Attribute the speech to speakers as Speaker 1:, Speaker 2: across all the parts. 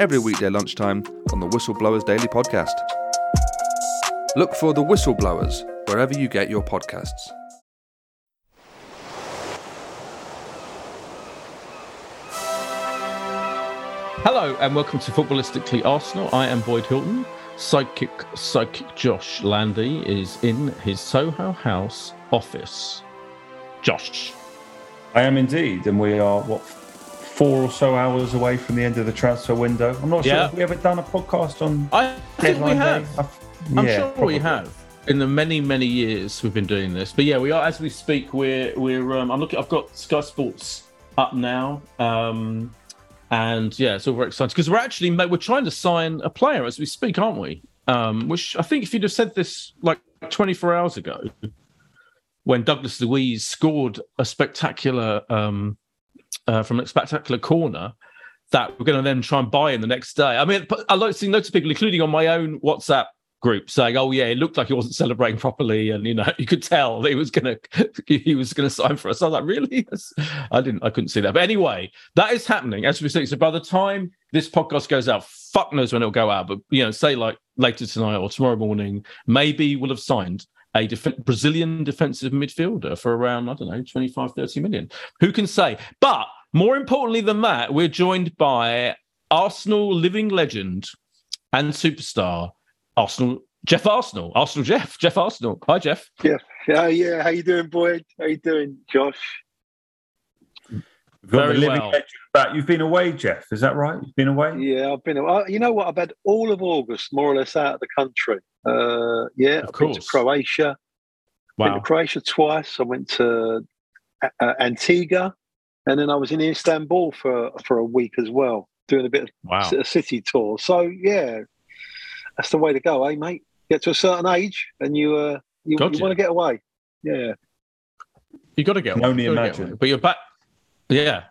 Speaker 1: every weekday lunchtime on the Whistleblowers Daily podcast. Look for the Whistleblowers wherever you get your podcasts.
Speaker 2: Hello and welcome to Footballistically Arsenal. I am Boyd Hilton. Psychic sidekick Josh Landy is in his Soho House office. Josh.
Speaker 3: I am indeed, and we are what four or so hours away from the end of the transfer window. I'm not sure
Speaker 2: Yeah.
Speaker 3: if we ever done a podcast on.
Speaker 2: I think we have. I'm
Speaker 3: yeah,
Speaker 2: sure
Speaker 3: probably.
Speaker 2: we have. In the many, many years we've been doing this, but yeah, we are as we speak. We're we're. Um, I'm looking. I've got Sky Sports up now, um, and yeah, it's all very exciting because we're actually we're trying to sign a player as we speak, aren't we? Um, which I think if you'd have said this like 24 hours ago, when Douglas Luiz scored a spectacular um, uh, from a spectacular corner, that we're going to then try and buy in the next day. I mean, I like seeing loads of people, including on my own WhatsApp group, saying, "Oh yeah, it looked like he wasn't celebrating properly," and you know, you could tell that he was going to he was going to sign for us. I was like, "Really?" I didn't, I couldn't see that. But anyway, that is happening as we speak. So by the time this podcast goes out, fuck knows when it'll go out. But you know, say like later tonight or tomorrow morning, maybe we'll have signed a def- Brazilian defensive midfielder for around, I don't know, 25, 30 million. Who can say? But more importantly than that, we're joined by Arsenal living legend and superstar, Arsenal Geoff Arsenal. Arsenal Geoff. Geoff Arsenal. Hi, Geoff.
Speaker 4: Yeah, yeah, yeah. How you doing, Boyd? How you doing, Josh?
Speaker 3: We've got
Speaker 2: Very
Speaker 3: the living
Speaker 2: well.
Speaker 3: legend back. You've been away, Geoff. Is that right? You've been away.
Speaker 4: Yeah, I've been. away. you know what? I've had all of August more or less out of the country. Uh, yeah,
Speaker 2: Of
Speaker 4: I've been to
Speaker 2: course.
Speaker 4: Croatia. Been to Croatia twice. I went to uh, uh, Antigua, and then I was in Istanbul for for a week as well, doing a bit of
Speaker 2: Wow.
Speaker 4: a city tour. So yeah, that's the way to go, eh, mate? Get to a certain age, and you uh, you,
Speaker 2: Gotcha.
Speaker 4: you want to get away. Yeah,
Speaker 2: You got to get
Speaker 3: Can only
Speaker 2: You gotta
Speaker 3: imagine.
Speaker 2: get one. But you're back. Yeah.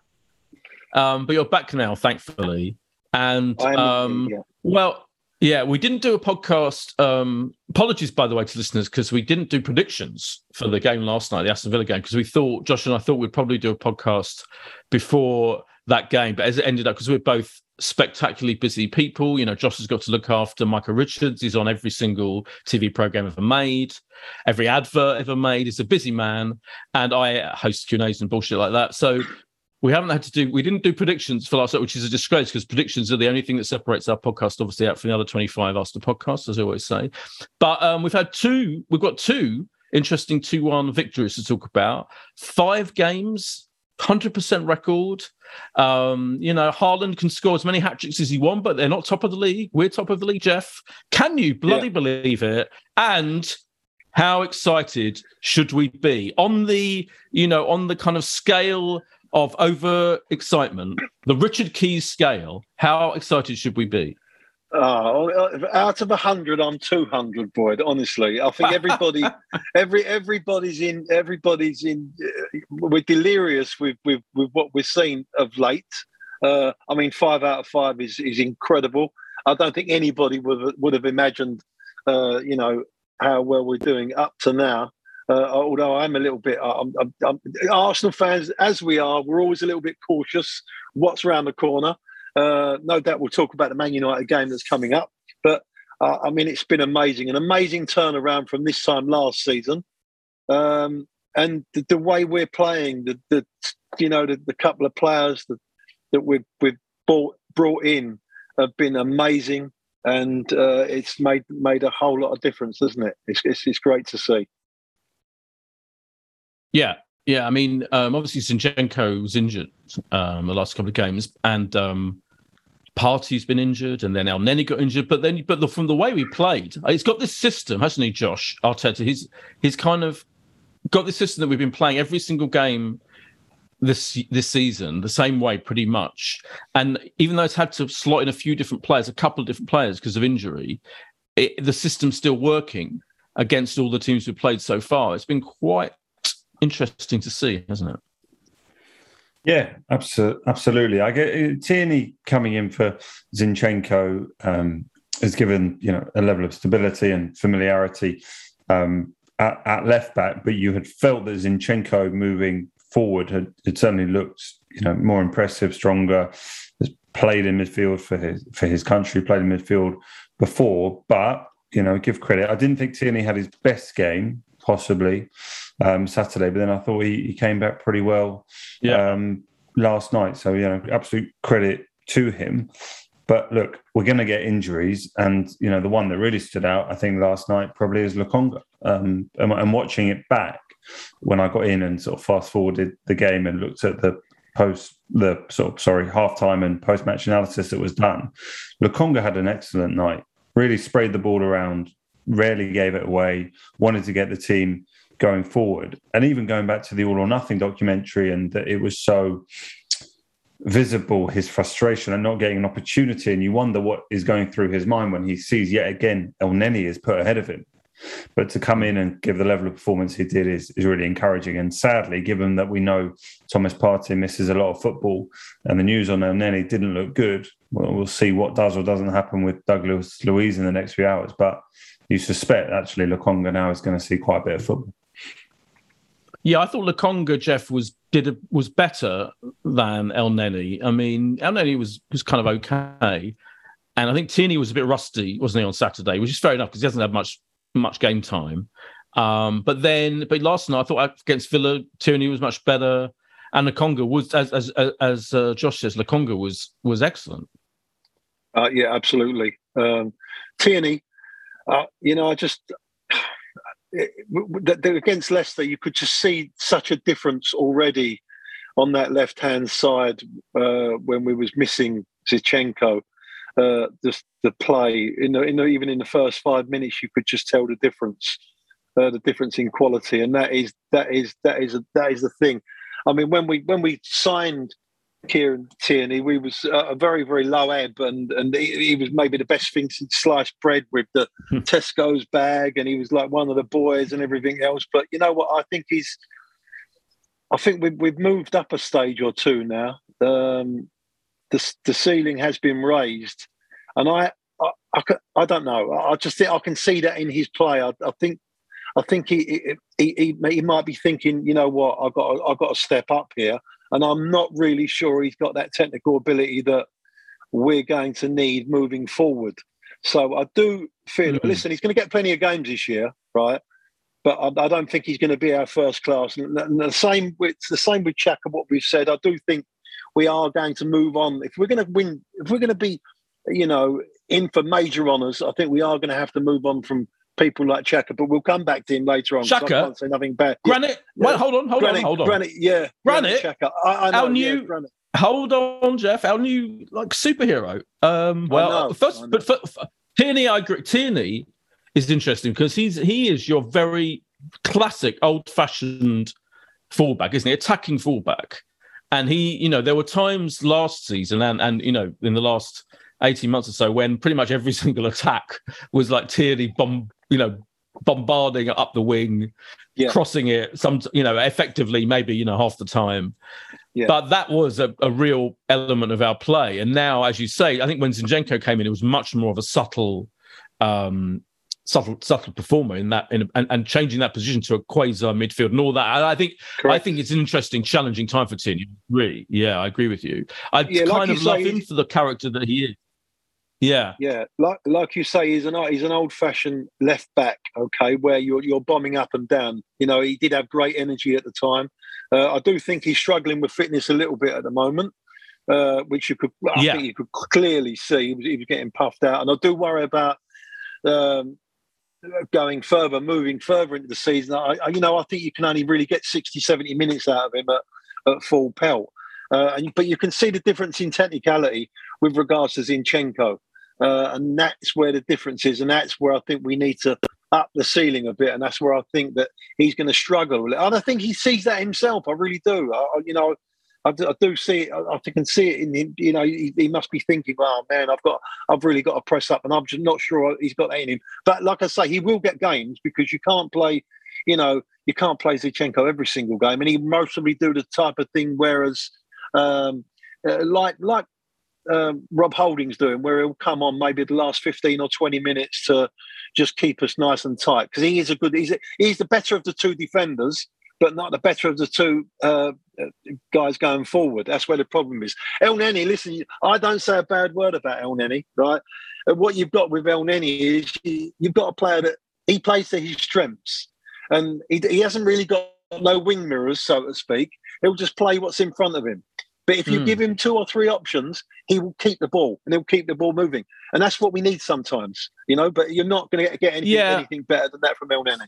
Speaker 2: Um, but you're back now, thankfully. And um,
Speaker 4: yeah.
Speaker 2: Well, yeah, we didn't do a podcast. Um, apologies, by the way, to listeners, because we didn't do predictions for the game last night, the Aston Villa game, because we thought Josh and I thought we'd probably do a podcast before that game. But as it ended up, because we're both spectacularly busy people, you know, Josh has got to look after Michael Richards. He's on every single TV program ever made, every advert ever made. He's a busy man, and I host Q and A's and bullshit like that. So we haven't had to do we didn't do predictions for last which is a disgrace because predictions are the only thing that separates our podcast obviously out from the other 25 Arsenal podcasts as i always say but um, we've had two we've got two interesting 2-1 victories to talk about five games 100% record. Um, you know, Haaland can score as many hat tricks as he wants, but they're not top of the league. We're top of the league, Geoff. Can you bloody yeah. believe it? And how excited should we be on the, you know, on the kind of scale of over excitement, the Richard Keys scale? How excited should we be?
Speaker 4: Oh, out of a hundred, I'm two hundred, Boyd. Honestly, I think everybody, every everybody's in, everybody's in. Uh, we're delirious with with with what we're seeing of late. Uh, I mean, five out of five is is incredible. I don't think anybody would would have imagined, uh, you know, how well we're doing up to now. Uh, although I'm a little bit, I'm, I'm, I'm, Arsenal fans, as we are, we're always a little bit cautious. What's around the corner? Uh, no doubt we'll talk about the Man United game that's coming up. But uh, I mean, it's been amazing, an amazing turnaround from this time last season. Um, and the, the, way we're playing, the, the you know, the, the couple of players that, that we've, we've brought, brought in have been amazing. And uh, it's made made a whole lot of difference, doesn't it? It's, it's, it's great to see.
Speaker 2: Yeah, yeah, I mean, um, obviously Zinchenko was injured um, the last couple of games, and um, Partey's been injured, and then Elneny got injured. But then, but the, from the way we played, uh, he's got this system, hasn't he, Josh Arteta? He's he's kind of got this system that we've been playing every single game this this season the same way, pretty much. And even though it's had to slot in a few different players, a couple of different players because of injury, it, the system's still working against all the teams we've played so far. It's been quite interesting to see, hasn't it?
Speaker 3: Yeah, absolutely. I get uh, Tierney coming in for Zinchenko um, has given you know a level of stability and familiarity um, at, at, left back, but you had felt that Zinchenko moving forward had, had certainly looked you know more impressive, stronger. Has played in midfield for his for his country, played in midfield before, but you know give credit. I didn't think Tierney had his best game possibly um, Saturday, but then I thought he, he came back pretty well yeah. um, last night. So, you know, absolute credit to him. But look, we're going to get injuries, and you know the one that really stood out, I think, last night probably is Lokonga. Um, and, and watching it back, when I got in and sort of fast forwarded the game and looked at the post the sort of sorry halftime and post match analysis that was done, Lokonga had an excellent night. Really sprayed the ball around, rarely gave it away, wanted to get the team going forward. And even going back to the All or Nothing documentary, and that it was so visible his frustration and not getting an opportunity. And you wonder what is going through his mind when he sees yet again Elneny is put ahead of him. But to come in and give the level of performance he did is, is really encouraging. And sadly, given that we know Thomas Partey misses a lot of football and the news on Elneny didn't look good, well, we'll see what does or doesn't happen with Douglas Luiz in the next few hours. But you suspect actually Lokonga now is going to see quite a bit of football.
Speaker 2: Yeah, I thought Lokonga Geoff was did a, was better than Elneny. I mean, El Elneny was was kind of okay, and I think Tierney was a bit rusty, wasn't he, on Saturday? Which is fair enough because he hasn't had much much game time. Um, but then, but last night I thought against Villa, Tierney was much better, and Lokonga was, as as as uh, Josh says, Lokonga was was excellent.
Speaker 4: Uh, yeah, absolutely. Um, Tierney, uh, you know, I just against Leicester, you could just see such a difference already on that left hand side uh, when we was missing Zinchenko. Uh, just the play in the, in the, even in the first five minutes, you could just tell the difference, uh, the difference in quality, and that is that is that is a, that is the thing. I mean, when we when we signed Kieran Tierney. We was a very, very low ebb, and and he, he, was maybe the best thing since sliced bread with the hmm. Tesco's bag, and he was like one of the boys and everything else. But you know what? I think he's. I think we've we've moved up a stage or two now. Um, the the ceiling has been raised, and I I, I, I don't know. I just think I can see that in his play. I, I think I think he, he, he he might be thinking, you know what, I've got I've got to step up here and I'm not really sure he's got that technical ability that we're going to need moving forward. So I do feel, mm-hmm. listen, he's going to get plenty of games this year, right? But I, I don't think he's going to be our first class. And the same with the same with Xhaka, what we've said. I do think we are going to move on. If we're going to win, if we're going to be, you know, in for major honours, I think we are going to have to move on from people like Xhaka, but we'll come back to him later on.
Speaker 2: Xhaka, I
Speaker 4: can't say nothing bad.
Speaker 2: Granit, yeah. wait, hold on, hold
Speaker 4: Granit,
Speaker 2: on, hold on.
Speaker 4: Granit, yeah,
Speaker 2: Granit.
Speaker 4: Granit Xhaka. I, I know,
Speaker 2: our new,
Speaker 4: yeah, Granit.
Speaker 2: hold on, Geoff. Our new like superhero. Um, well,
Speaker 4: know,
Speaker 2: first, but for, for, Tierney, I agree. Tierney is interesting because he's he is your very classic old-fashioned fullback, isn't he? Attacking fullback. And he, you know, there were times last season and and you know, in the last 18 months or so when pretty much every single attack was like Tierney bomb, you know, bombarding up the wing, yeah. crossing it, some you know, effectively maybe, you know, half the time. Yeah. But that was a, a, real element of our play. And now, as you say, I think when Zinchenko came in, it was much more of a subtle um, subtle subtle performer in that in, and, and changing that position to a quasi midfield and all that. And I think Correct. I think it's an interesting, challenging time for Tierney. Really, yeah, I agree with you. I yeah, kind like of love say, him for the character that he is. Yeah,
Speaker 4: yeah. Like like you say, he's an he's an old fashioned left back. Okay, where you're you're bombing up and down. You know, he did have great energy at the time. Uh, I do think he's struggling with fitness a little bit at the moment. Uh, which you could, I yeah. think you could clearly see he was, he was getting puffed out, and I do worry about um, going further, moving further into the season. I, I, you know, I think you can only really get 60, 70 minutes out of him at, at full pelt. Uh, and, but you can see the difference in technicality with regards to Zinchenko. Uh, and that's where the difference is. And that's where I think we need to up the ceiling a bit. And that's where I think that he's going to struggle. And I think he sees that himself. I really do. I, you know, I do, I do see it. I, I can see it in him. You know, he, he, must be thinking, "Oh man, I've got, I've really got to press up," and I'm just not sure he's got that in him. But like I say, he will get games because you can't play. You know, you can't play Zinchenko every single game, and he mostly do the type of thing. Whereas, um, uh, like like um, Rob Holding's doing, where he'll come on maybe the last fifteen or twenty minutes to just keep us nice and tight because he is a good. He's a, he's the better of the two defenders but not the better of the two uh, guys going forward. That's where the problem is. Elneny, listen, I don't say a bad word about Elneny, right? And what you've got with Elneny is you've got a player that he plays to his strengths, and he, he hasn't really got no wing mirrors, so to speak. He'll just play what's in front of him. But if you mm. give him two or three options, he will keep the ball and he'll keep the ball moving. And that's what we need sometimes, you know. But you're not going to get anything, yeah. anything better than that from Elneny.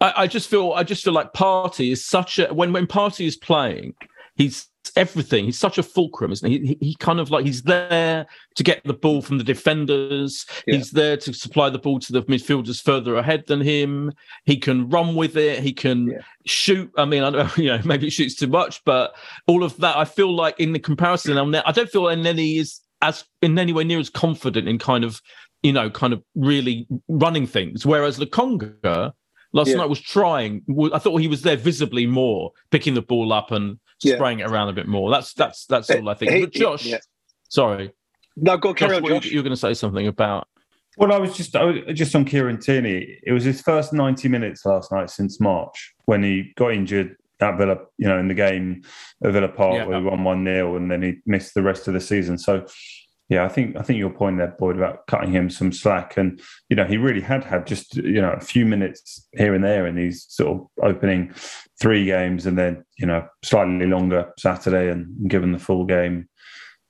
Speaker 2: I, I, just feel I just feel like Partey is such a when when Partey is playing, he's everything. He's such a fulcrum, isn't he? He, he kind of like he's there to get the ball from the defenders. Yeah. He's there to supply the ball to the midfielders further ahead than him. He can run with it. He can yeah. shoot. I mean, I don't, know, you know, maybe he shoots too much, but all of that. I feel like in the comparison, I don't feel Elneny is as in any way near as confident in kind of you know, kind of really running things. Whereas Lokonga Last yeah. night was trying. I thought he was there visibly more, picking the ball up and spraying yeah. it around a bit more. That's that's that's all I think. But Josh, yeah. sorry.
Speaker 4: No, go carry Josh, on, Josh.
Speaker 2: You, are going to say something about.
Speaker 3: Well, I was just I was just on Kieran Tierney. It was his first 90 minutes last night since March when he got injured at Villa, you know, in the game at Villa Park yeah. where we won 1 0 and then he missed the rest of the season. So yeah, I think I think your point there, Boyd, about cutting him some slack, and you know he really had had just you know a few minutes here and there in these sort of opening three games, and then you know slightly longer Saturday, and given the full game,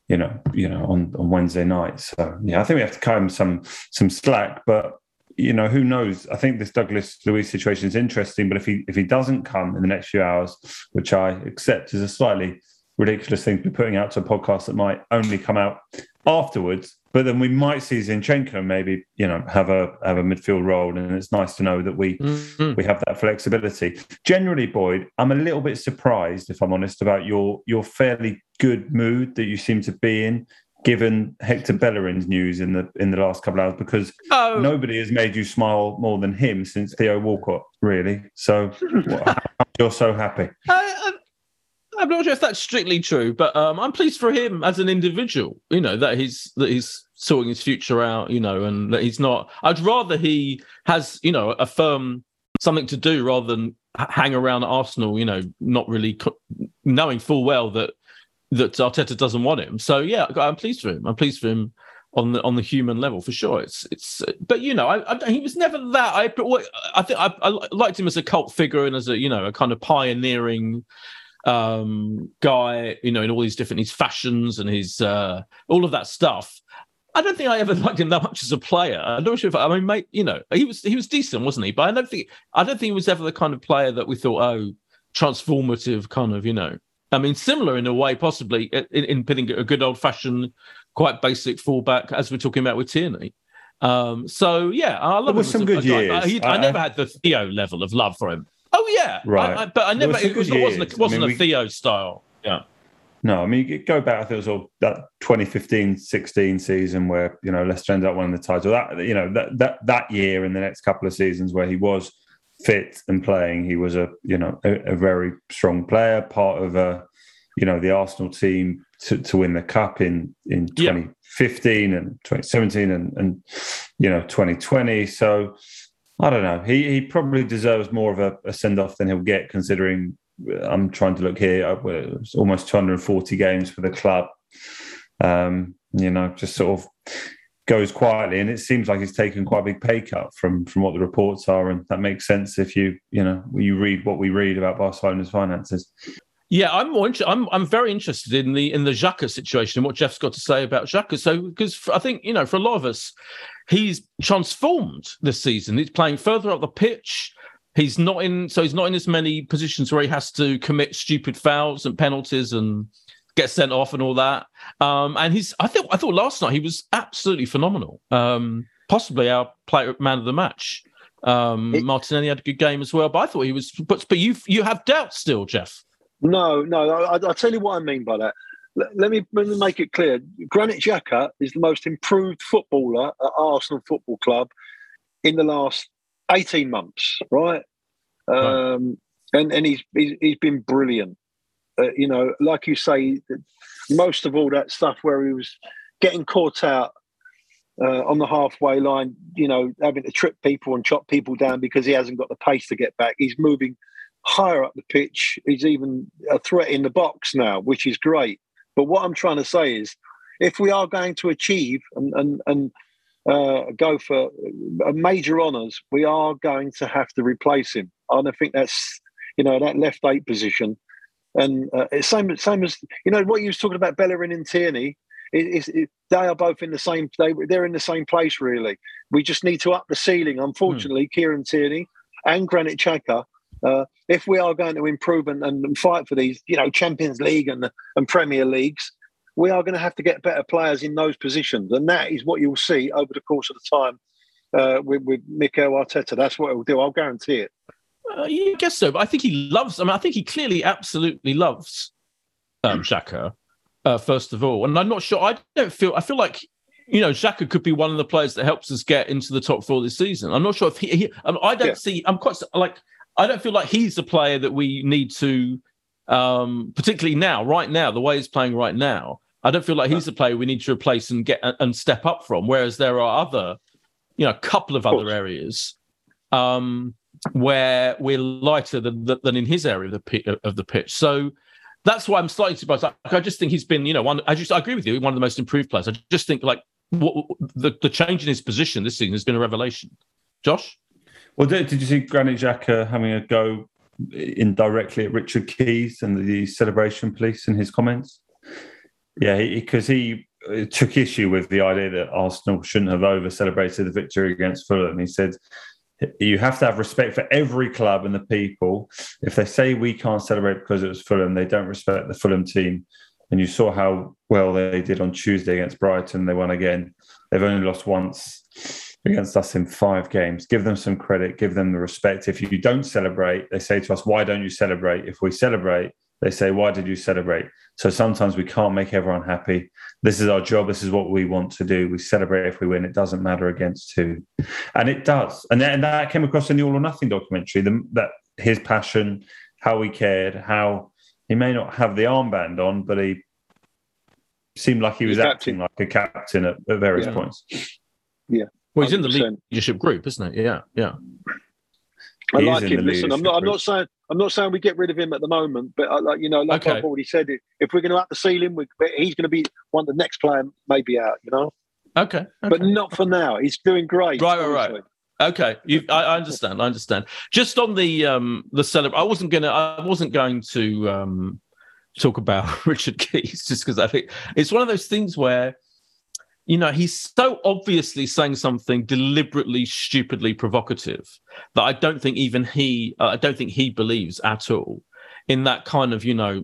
Speaker 3: you know, you know on, on Wednesday night. So yeah, I think we have to cut him some some slack, but you know who knows? I think this Douglas Luiz situation is interesting, but if he if he doesn't come in the next few hours, which I accept is a slightly ridiculous thing to be putting out to a podcast that might only come out afterwards. But then we might see Zinchenko maybe, you know, have a have a midfield role, and it's nice to know that we mm-hmm. we have that flexibility. Generally, Boyd, I'm a little bit surprised, if I'm honest, about your your fairly good mood that you seem to be in, given Hector Bellerin's news in the in the last couple of hours, because oh. nobody has made you smile more than him since Theo Walcott, really. So you're so happy.
Speaker 2: I, I'm not sure if that's strictly true, but um, I'm pleased for him as an individual. You know that he's that he's sorting his future out. You know, and that he's not. I'd rather he has you know a firm something to do rather than hang around Arsenal. You know, not really co- knowing full well that that Arteta doesn't want him. So yeah, I'm pleased for him. I'm pleased for him on the on the human level for sure. It's it's, but you know, I, I, he was never that. I I think I, I liked him as a cult figure and as a you know a kind of pioneering um, guy, you know, in all these different his fashions and his uh, all of that stuff. I don't think I ever liked him that much as a player. I'm not sure if I mean, mate, you know, he was he was decent, wasn't he? But I don't think I don't think he was ever the kind of player that we thought, oh, transformative kind of, you know. I mean, similar in a way, possibly in, in pitting a good old fashioned, quite basic fullback, as we're talking about with Tierney. Um, so yeah, I love. There
Speaker 3: was some good years.
Speaker 2: I, I, I, never had the Theo level of love for him. Oh yeah,
Speaker 3: right. I,
Speaker 2: but I never. It was, wasn't a, wasn't I mean, a Theo style. Yeah.
Speaker 3: No, I mean, you go back. I think it was all that 2015-16 season where you know Leicester ended up winning the title. That you know that that that year and the next couple of seasons where he was fit and playing, he was a you know a, a very strong player, part of a you know the Arsenal team to, to win the cup in in 2015 yeah. and 2017 and and you know 2020. So I don't know. He he probably deserves more of a, a send off than he'll get, considering I'm trying to look here. Uh, almost 240 games for the club. Um, you know, just sort of goes quietly, and it seems like he's taken quite a big pay cut from from what the reports are, and that makes sense if you you know you read what we read about Barcelona's finances.
Speaker 2: Yeah, I'm more. Inter- I'm I'm very interested in the in the Xhaka situation and what Geoff's got to say about Xhaka. So because I think you know for a lot of us, he's transformed this season. He's playing further up the pitch. He's not in, so he's not in as many positions where he has to commit stupid fouls and penalties and get sent off and all that. Um, and he's, I thought, I thought last night he was absolutely phenomenal. Um, possibly our player man of the match. Um, Martinelli had a good game as well, but I thought he was. But but you you have doubts still, Geoff.
Speaker 4: No, no. I, will tell you what I mean by that. Let, let, me, let me make it clear. Granit Xhaka is the most improved footballer at Arsenal Football Club in the last 18 months, right? right. Um, and and he's, he's, he's been brilliant. Uh, you know, like you say, most of all that stuff where he was getting caught out uh, on the halfway line, you know, having to trip people and chop people down because he hasn't got the pace to get back. He's moving higher up the pitch. He's even a threat in the box now, which is great. But what I'm trying to say is, if we are going to achieve and and, and uh, go for major honours, we are going to have to replace him. And I think that's you know that left eight position, and uh, same same as you know what you was talking about Bellerin and Tierney. It, it, they are both in the same. They, they're in the same place, really. We just need to up the ceiling. Unfortunately, mm. Kieran Tierney and Granit Xhaka. Uh, if we are going to improve and, and, fight for these, you know, Champions League and and Premier Leagues, we are going to have to get better players in those positions, and that is what you'll see over the course of the time uh, with, with Mikel Arteta. That's what it will do. I'll guarantee it.
Speaker 2: Uh, yeah, I guess so, but I think he loves. I mean, I think he clearly, absolutely loves um, Xhaka. Uh, first of all, and I'm not sure. I don't feel. I feel like you know, Xhaka could be one of the players that helps us get into the top four this season. I'm not sure if he. he I don't yeah. see. I'm quite like. I don't feel like he's the player that we need to, um, particularly now, right now, the way he's playing right now. I don't feel like he's the player we need to replace and get and step up from. Whereas there are other, you know, a couple of, of other areas um, where we're lighter than, than in his area of the of the pitch. So that's why I'm slightly surprised. I just think he's been, you know, one. I just I agree with you, one of the most improved players. I just think like what, the the change in his position this season has been a revelation. Josh,
Speaker 3: well, did, did you see Granit Xhaka having a go indirectly at Richard Keys and the celebration police in his comments? Yeah, because he, he, uh, took issue with the idea that Arsenal shouldn't have over celebrated the victory against Fulham. He said, you have to have respect for every club and the people. If they say we can't celebrate because it was Fulham, they don't respect the Fulham team. And you saw how well they did on Tuesday against Brighton. They won again. They've only lost once against us in five games. Give them some credit, give them the respect. If you don't celebrate, they say to us, Why don't you celebrate? If we celebrate, they say, Why did you celebrate? So sometimes we can't make everyone happy. This is our job. This is what we want to do. We celebrate if we win. It doesn't matter against who. And it does. And, and that came across in the All or Nothing documentary the, that his passion, how he cared, how he may not have the armband on, but he seemed like he was acting like a captain at, at various
Speaker 4: yeah.
Speaker 3: points.
Speaker 4: Yeah.
Speaker 2: Well, he's 100%. in the leadership group, isn't he? Yeah, yeah.
Speaker 4: I he like him. Listen, I'm not. I'm not saying. I'm not saying we get rid of him at the moment, but I, like you know, like okay. I've already said, if we're going to up the ceiling, we, he's going to be one. Of the next player maybe out. You know.
Speaker 2: Okay, okay.
Speaker 4: But not for now. He's doing great.
Speaker 2: Right, right, right. Okay, you, I, I, understand. I understand. Just on the um the celebration, I wasn't gonna. I wasn't going to um talk about Richard Keys just because I think it's one of those things where you know, he's so obviously saying something deliberately, stupidly provocative that I don't think even he, uh, I don't think he believes at all in that kind of, you know,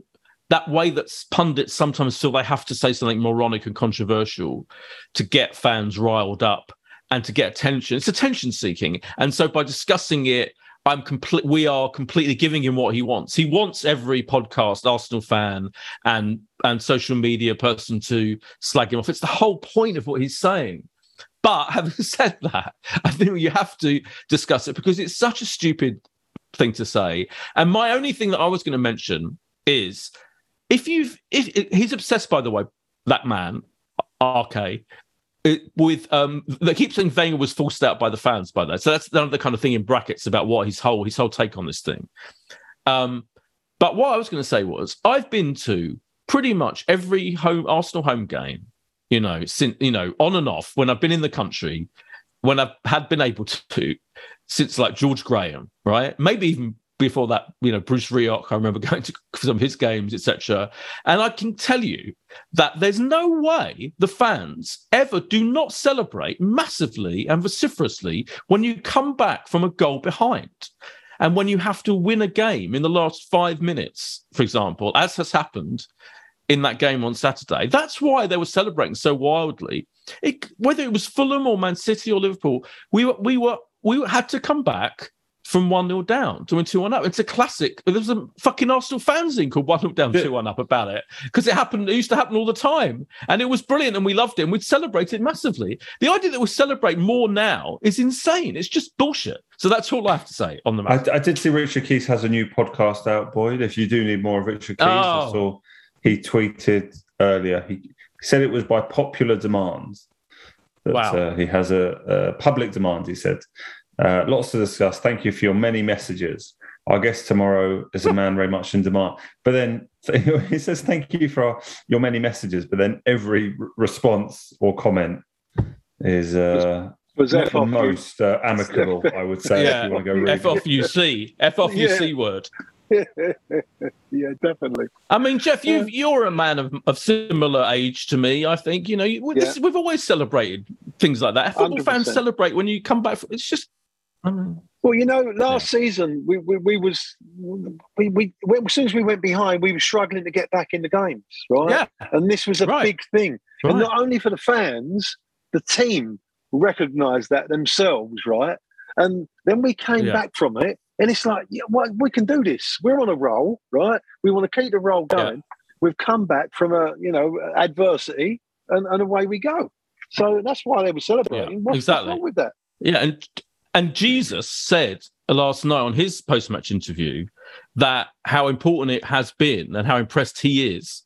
Speaker 2: that way that pundits sometimes feel they have to say something moronic and controversial to get fans riled up and to get attention. It's attention seeking. And so by discussing it, I'm complete. We are completely giving him what he wants. He wants every podcast Arsenal fan and and social media person to slag him off. It's the whole point of what he's saying. But having said that, I think you have to discuss it because it's such a stupid thing to say. And my only thing that I was going to mention is if you've if, if he's obsessed by the way that man RK it, with um they keep saying Wenger was forced out by the fans by that. So that's another kind of thing in brackets about what his whole his whole take on this thing. Um, but what I was going to say was I've been to pretty much every home Arsenal home game, you know, since you know, on and off when I've been in the country, when I've had been able to since like George Graham, right? Maybe even before that, you know, Bruce Rioch, I remember going to some of his games, etc. And I can tell you that there's no way the fans ever do not celebrate massively and vociferously when you come back from a goal behind. And when you have to win a game in the last five minutes, for example, as has happened in that game on Saturday, that's why they were celebrating so wildly. It, whether it was Fulham or Man City or Liverpool, we were, we were we had to come back from 1 0 down to 2 1 up. It's a classic. There was a fucking Arsenal fanzine called 1 0 down, 2 1 up about it because it happened. It used to happen all the time. And it was brilliant and we loved it and we'd celebrate it massively. The idea that we celebrate more now is insane. It's just bullshit. So that's all I have to say on the matter.
Speaker 3: I, I did see Richard Keys has a new podcast out, Boyd. If you do need more of Richard Keys, oh. I saw he tweeted earlier. He said it was by popular demand. That, wow. Uh, he has a, a public demand, he said, uh, lots to discuss. Thank you for your many messages. Our guest tomorrow is a man very much in demand. But then he says, Thank you for your many messages. But then every response or comment is. Uh, was not the most uh, amicable, I would say.
Speaker 2: Yeah, if you want to go really F off UC, F off UC word.
Speaker 4: yeah, definitely.
Speaker 2: I mean, Geoff, you you're a man of, of similar age to me. I think you know we, yeah. we've always celebrated things like that. Football 100%. fans celebrate when you come back. From, it's just Mm-hmm.
Speaker 4: well, you know, last yeah. season we, we, we was we, we as soon as we went behind, we were struggling to get back in the games, right?
Speaker 2: Yeah.
Speaker 4: And this was a right. big thing, right. and not only for the fans, the team recognised that themselves, right? And then we came yeah. back from it, and it's like, yeah, well, we can do this. We're on a roll, right? We want to keep the roll going. Yeah. We've come back from a you know adversity, and, and away we go. So that's why they were celebrating. What's exactly. with that?
Speaker 2: Yeah, and and Jesus said last night on his post match interview that how important it has been and how impressed he is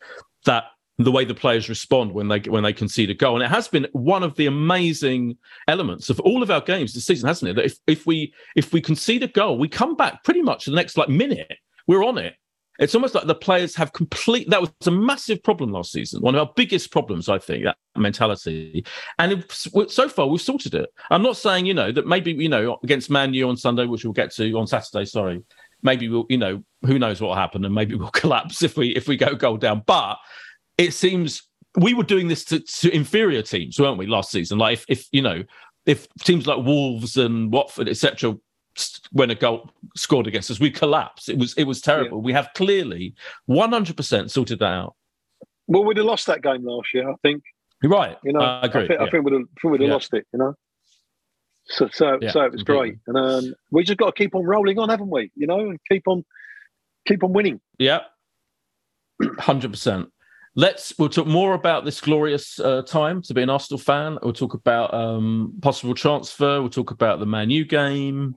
Speaker 2: that the way the players respond when they when they concede a goal. And it has been one of the amazing elements of all of our games this season, hasn't it? That if, if we if we concede a goal, we come back pretty much the next like minute. We're on it. It's almost like the players have complete. That was a massive problem last season. One of our biggest problems, I think, that mentality. And it, so far, we've sorted it. I'm not saying, you know, that maybe, you know, against Man U on Sunday, which we'll get to on Saturday. Sorry, maybe we'll, you know, who knows what will happen, and maybe we'll collapse if we if we go goal down. But it seems we were doing this to, to inferior teams, weren't we, last season? Like if, if you know, if teams like Wolves and Watford, etc., when a goal scored against us, we collapsed. It was it was terrible. Yeah. We have clearly 100% sorted that out.
Speaker 4: Well, we'd have lost that game last year, I think.
Speaker 2: You're right.
Speaker 4: You know,
Speaker 2: I agree.
Speaker 4: I think,
Speaker 2: yeah.
Speaker 4: I think we'd have, we'd have yeah. lost it. You know. So so so it was great, and um, we just got to keep on rolling on, haven't we? You know, and keep on keep on winning.
Speaker 2: Yeah, hundred percent. Let's we'll talk more about this glorious uh, time to be an Arsenal fan. We'll talk about um, possible transfer. We'll talk about the Man U game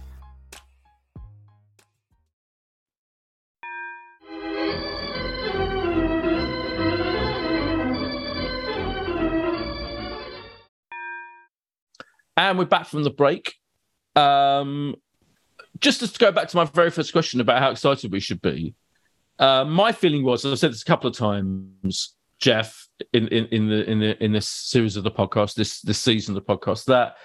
Speaker 2: And we're back from the break. Um, just to go back to my very first question about how excited we should be. Uh, my feeling was, I've said this a couple of times, Geoff, in, in, in the in the in this series of the podcast, this this season of the podcast, that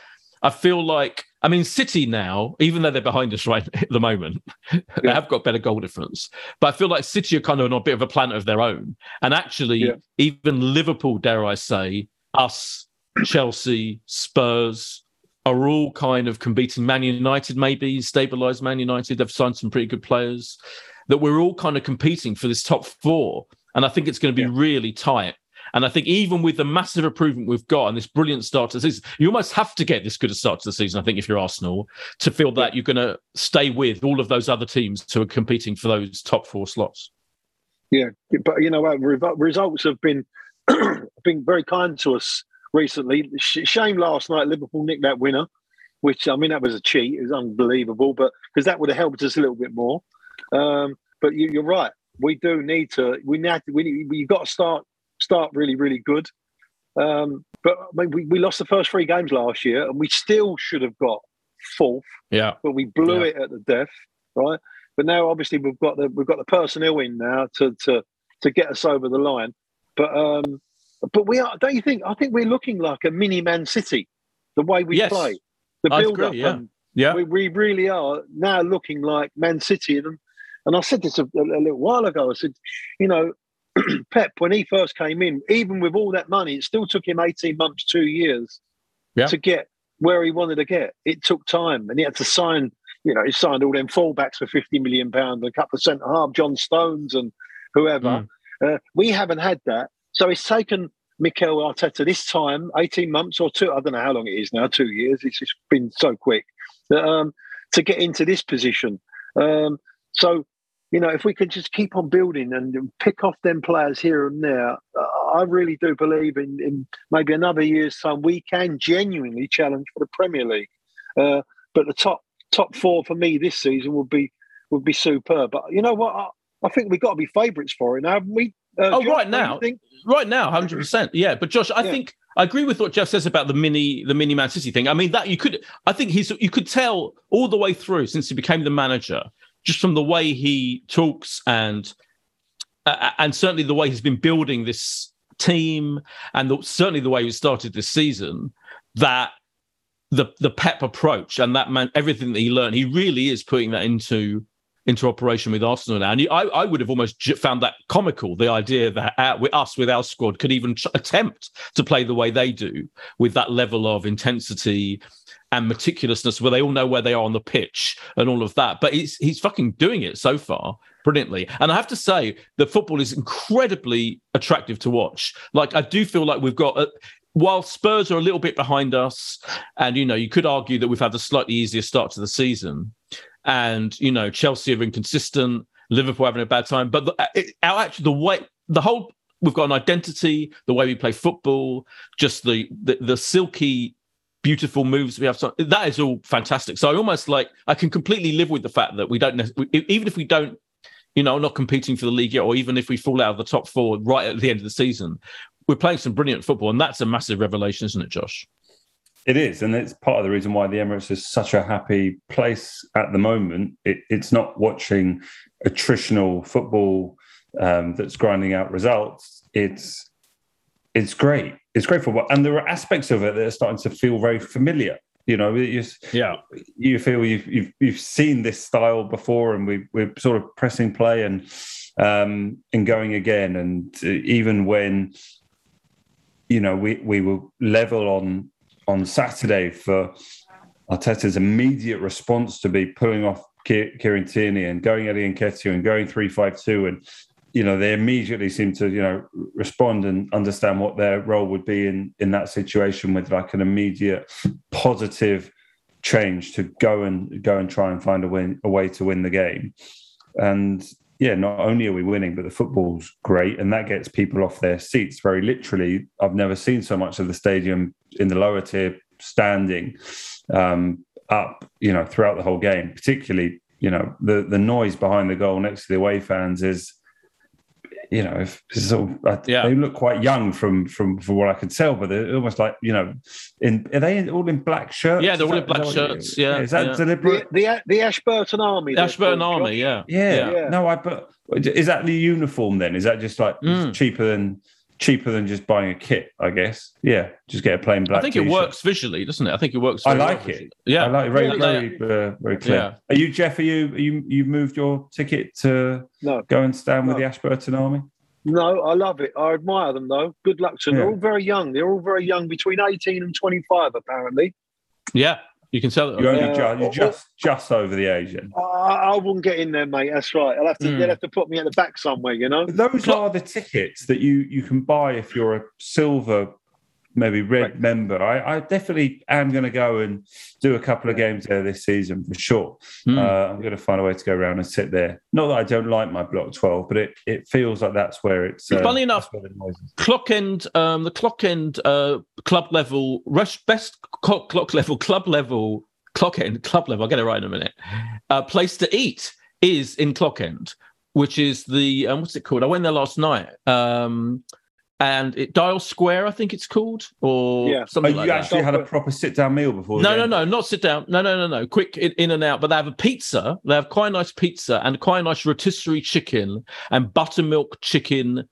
Speaker 2: I feel like I mean City now, even though they're behind us right at the moment, yeah. they have got better goal difference. But I feel like City are kind of on a bit of a planet of their own. And actually, yeah. even Liverpool, dare I say, us, Chelsea, Spurs, are all kind of competing. Man United, maybe stabilised Man United. They've signed some pretty good players. That we're all kind of competing for this top four, and I think it's going to be yeah. really tight. And I think even with the massive improvement we've got and this brilliant start to the season, you almost have to get this good a start to the season. I think if you're Arsenal to feel that you're going to stay with all of those other teams who are competing for those top four slots.
Speaker 4: Yeah, but you know, results have been been very kind to us recently. Shame last night Liverpool nicked that winner, which I mean that was a cheat. It was unbelievable, but because that would have helped us a little bit more. Um, but you, are right. We do need to. We need. To, we we got to start start really really good. Um, but I mean, we, we lost the first three games last year, and we still should have got fourth.
Speaker 2: Yeah,
Speaker 4: but we blew yeah. it at the death, right? But now, obviously, we've got the we've got the personnel in now to to to get us over the line. But um, but we are, don't you think? I think we're looking like a mini Man City, the way we yes. play, the build up.
Speaker 2: Yeah. And yeah.
Speaker 4: We, we, really are now looking like Man City. And, and I said this a, a little while ago. I said, you know, Pep, when he first came in, even with all that money, it still took him 18 months, two years yeah. to get where he wanted to get. It took time and he had to sign, you know, he signed all them fullbacks for 50 million pounds, a couple of centre half, John Stones and whoever. Mm. Uh, we haven't had that. So it's taken Mikel Arteta this time, 18 months or two, I don't know how long it is now, two years. It's just been so quick um, to get into this position. Um, so, you know, if we can just keep on building and pick off them players here and there, I really do believe in, in, maybe another year's time we can genuinely challenge for the Premier League. Uh, but the top top four for me this season would be would be superb. But you know what? I, I think we've got to be favourites for it now. haven't We
Speaker 2: uh, oh, Josh, right now, right now, hundred percent, yeah. But Josh, I yeah. think I agree with what Geoff says about the mini, the mini Man City thing. I mean, that you could, I think he's, you could tell all the way through since he became the manager, just from the way he talks and, uh, and certainly the way he's been building this team, and the, certainly the way he started this season, that the the Pep approach and that man, everything that he learned, he really is putting that into into operation with Arsenal now. And I, I would have almost found that comical, the idea that our, with us, with our squad, could even attempt to play the way they do with that level of intensity and meticulousness where they all know where they are on the pitch and all of that. But he's, he's fucking doing it so far brilliantly. And I have to say, the football is incredibly attractive to watch. Like, I do feel like we've got. A, while Spurs are a little bit behind us, and you know, you could argue that we've had a slightly easier start to the season and you know Chelsea are inconsistent, Liverpool having a bad time. But the, uh, it, our actually the way the whole we've got an identity, the way we play football, just the the, the silky beautiful moves we have. So that is all fantastic. So I almost like I can completely live with the fact that we don't even if we don't, you know, not competing for the league yet, or even if we fall out of the top four right at the end of the season, we're playing some brilliant football, and that's a massive revelation, isn't it, Josh?
Speaker 3: It is, and it's part of the reason why the Emirates is such a happy place at the moment. It, it's not watching attritional football um, that's grinding out results. It's it's great. It's great football, and there are aspects of it that are starting to feel very familiar. You know, you,
Speaker 2: yeah,
Speaker 3: you feel you've, you've you've seen this style before, and we we're sort of pressing play and um, and going again. And uh, even when you know we we were level on on Saturday for Arteta's immediate response to be pulling off Kieran Tierney and going Eddie Nketiah and going three five two. And you know they immediately seem to you know respond and understand what their role would be in in that situation with like an immediate positive change to go and go and try and find a win a way to win the game. And yeah, not only are we winning, but the football's great, and that gets people off their seats very literally. I've never seen so much of the stadium in the lower tier standing um, up, you know, throughout the whole game. Particularly, you know, the the noise behind the goal next to the away fans is you know, if sort of, uh,
Speaker 2: Yeah.
Speaker 3: they look quite young from from from what I can tell, but they're almost like you know, in are they all in black shirts?
Speaker 2: Yeah, they're
Speaker 3: Is
Speaker 2: all in black
Speaker 3: is that what
Speaker 2: shirts,
Speaker 3: you-
Speaker 2: yeah,
Speaker 3: is that
Speaker 2: yeah.
Speaker 4: The,
Speaker 3: deliberate?
Speaker 4: the the Ashburton Army.
Speaker 2: The
Speaker 4: they're
Speaker 2: Ashburton Army, yeah.
Speaker 3: Yeah.
Speaker 4: Yeah.
Speaker 3: No, I but is that the uniform then? Is that just like
Speaker 2: Mm.
Speaker 3: cheaper than cheaper than just buying a kit? I guess. Yeah, just get a plain black.
Speaker 2: I think it
Speaker 3: t-shirt.
Speaker 2: works visually, doesn't it? I think it works.
Speaker 3: I like
Speaker 2: well
Speaker 3: it.
Speaker 2: visually. Yeah,
Speaker 3: I like it very,
Speaker 2: Yeah.
Speaker 3: very, uh, very clear.
Speaker 2: Yeah.
Speaker 3: Are you Geoff? Are you? Are you? You moved your ticket to
Speaker 4: No.
Speaker 3: go and stand with the Ashburton Army?
Speaker 4: No, I love it. I admire them though. Good luck to them. They're all very young. They're all very young, between eighteen and twenty-five, apparently.
Speaker 2: yeah. You can sell it.
Speaker 3: You only
Speaker 4: Uh,
Speaker 3: ju- you're just just over the Asian.
Speaker 4: I, I wouldn't get in there, mate. That's right. I'll have to.
Speaker 2: Mm.
Speaker 4: They'll have to put me at the back somewhere. You know.
Speaker 3: Those are the tickets that you you can buy if you're a silver, maybe red
Speaker 4: Right.
Speaker 3: member. I, I definitely am going to go and do a couple of games there this season for sure.
Speaker 2: Hmm.
Speaker 3: Uh, I'm going to find a way to go around and sit there. Not that I don't like my block 12, but it, it feels like that's where it's. uh,
Speaker 2: Funny enough, clock end, um, the clock end uh, club level, rush best clock, clock level, club level, clock end, club level. I'll get it right in a minute. Uh, place to eat is in clock end, which is the um, what's it called? I went there last night. Um, and it Dial Square, I think it's called, or
Speaker 4: Yeah.
Speaker 3: Oh,
Speaker 2: something
Speaker 3: you
Speaker 2: like that.
Speaker 3: actually had a proper sit down meal before?
Speaker 2: No, no, no, not sit down. No, no, no, no. Quick in, in and out. But they have a pizza. They have quite a nice pizza and quite a nice rotisserie chicken and buttermilk chicken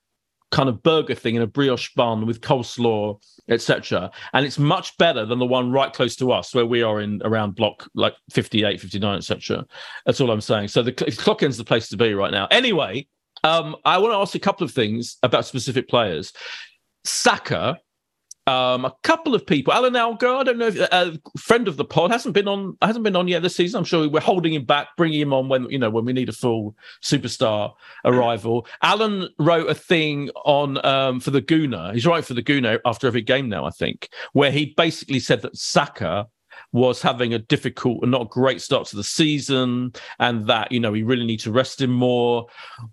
Speaker 2: kind of burger thing in a brioche bun with coleslaw, etc. And it's much better than the one right close to us where we are in around block like 58, 59, etc. That's all I'm saying. So the cl- clock end's the place to be right now. Anyway, um, I want to ask a couple of things about specific players. Saka, um, a couple of people. Alan Algo, I don't know if a uh, friend of the pod hasn't been on hasn't been on yet this season. I'm sure we're holding him back, bringing him on when you know when we need a full superstar arrival. Alan wrote a thing on um, for the Gooner. He's writing for the Gooner after every game now, I think, where he basically said that Saka was having a difficult and not great start to the season, and that you know we really need to rest him more.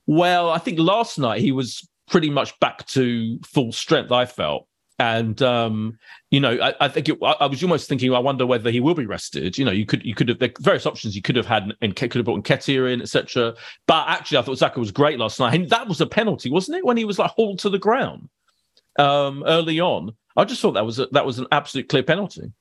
Speaker 2: Well, I think last night he was pretty much back to full strength. I felt. And um, you know, I, I think it, I, I was almost thinking. I wonder whether he will be rested. You know, you could you could have there various options you could have had and could have brought Nketiah in, etc. But actually, I thought Saka was great last night. And that was a penalty, wasn't it? When he was like hauled to the ground um, early on. I just thought that was a, that was an absolute clear penalty.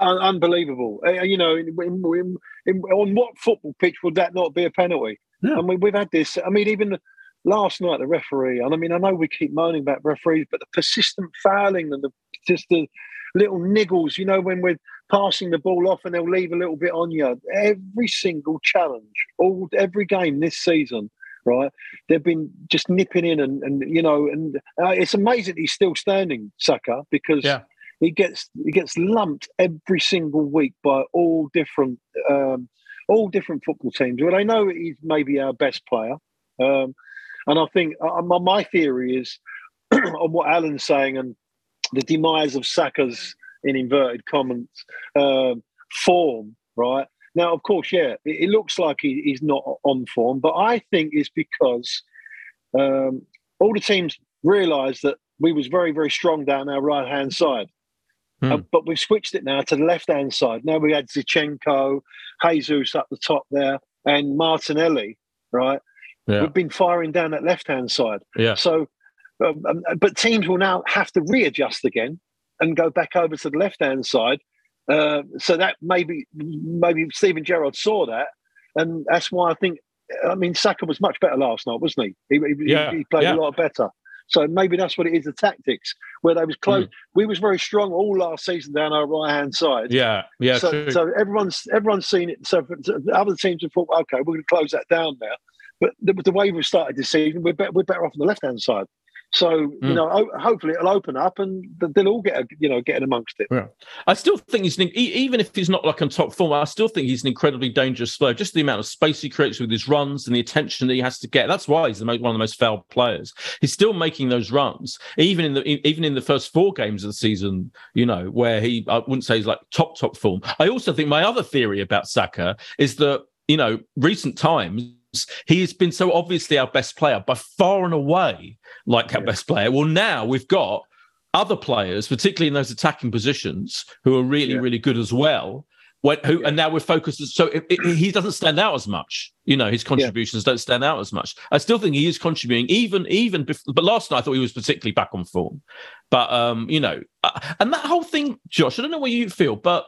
Speaker 4: Un- unbelievable. Uh, you know, in, in, in, in- on what football pitch would that not be a penalty? I mean, we've had this. I mean, even last night, the referee, and I mean, I know we keep moaning about referees, but the persistent fouling and the just the little niggles, you know, when we're passing the ball off and they'll leave a little bit on you. Every single challenge, all every game this season, right? They've been just nipping in and, and you know, and uh, it's amazing he's still standing, Saka, because
Speaker 2: Yeah.
Speaker 4: He gets he gets lumped every single week by all different um, all different football teams. Well, I know he's maybe our best player, um, and I think uh, my, my theory is on what Alan's saying and the demise of Saka's in inverted commas um, form. Right now, of course, yeah, it, it looks like he, he's not on form, but I think it's because um, all the teams realised that we was very very strong down our right hand side.
Speaker 2: Hmm.
Speaker 4: Uh, but we've switched it now to the left hand side. Now we had Zinchenko, Jesus up the top there, and Martinelli, right?
Speaker 2: Yeah.
Speaker 4: We've been firing down that left hand side.
Speaker 2: Yeah.
Speaker 4: So, um, um, but teams will now have to readjust again and go back over to the left hand side. Uh, so that maybe maybe Steven Gerrard saw that, and that's why I think. I mean, Saka was much better last night, wasn't he? He, he,
Speaker 2: Yeah,
Speaker 4: he played
Speaker 2: yeah.
Speaker 4: a lot better. So maybe that's what it is—the tactics where they was hmm. close. We was very strong all last season down our right hand side.
Speaker 2: Yeah, yeah,
Speaker 4: so,
Speaker 2: true.
Speaker 4: so everyone's everyone's seen it. So, for, so the other teams have thought, okay, we're going to close that down now. But the, the way we've started this season, we're better, we're better off on the left hand side. So you
Speaker 2: Mm.
Speaker 4: know, hopefully it'll open up and they'll all get a, you know get in amongst it.
Speaker 2: Yeah. I still think he's an, even if he's not like on top form, I still think he's an incredibly dangerous player. Just the amount of space he creates with his runs and the attention that he has to get. That's why he's the most, one of the most foul players. He's still making those runs, even in the even in the first four games of the season. You know, where he I wouldn't say he's like top top form. I also think my other theory about Saka is that you know recent times. He has been so obviously our best player by far and away, like our best player. Well, now we've got other players, particularly in those attacking positions, who are really,
Speaker 4: Yeah.
Speaker 2: really good as well. When, who, yeah. And now we're focused. So it, it, he doesn't stand out as much. You know, his contributions yeah. don't stand out as much. I still think he is contributing, even even. Before, but last night I thought he was particularly back on form. But um, you know, uh, and that whole thing, Josh. I don't know what you feel, but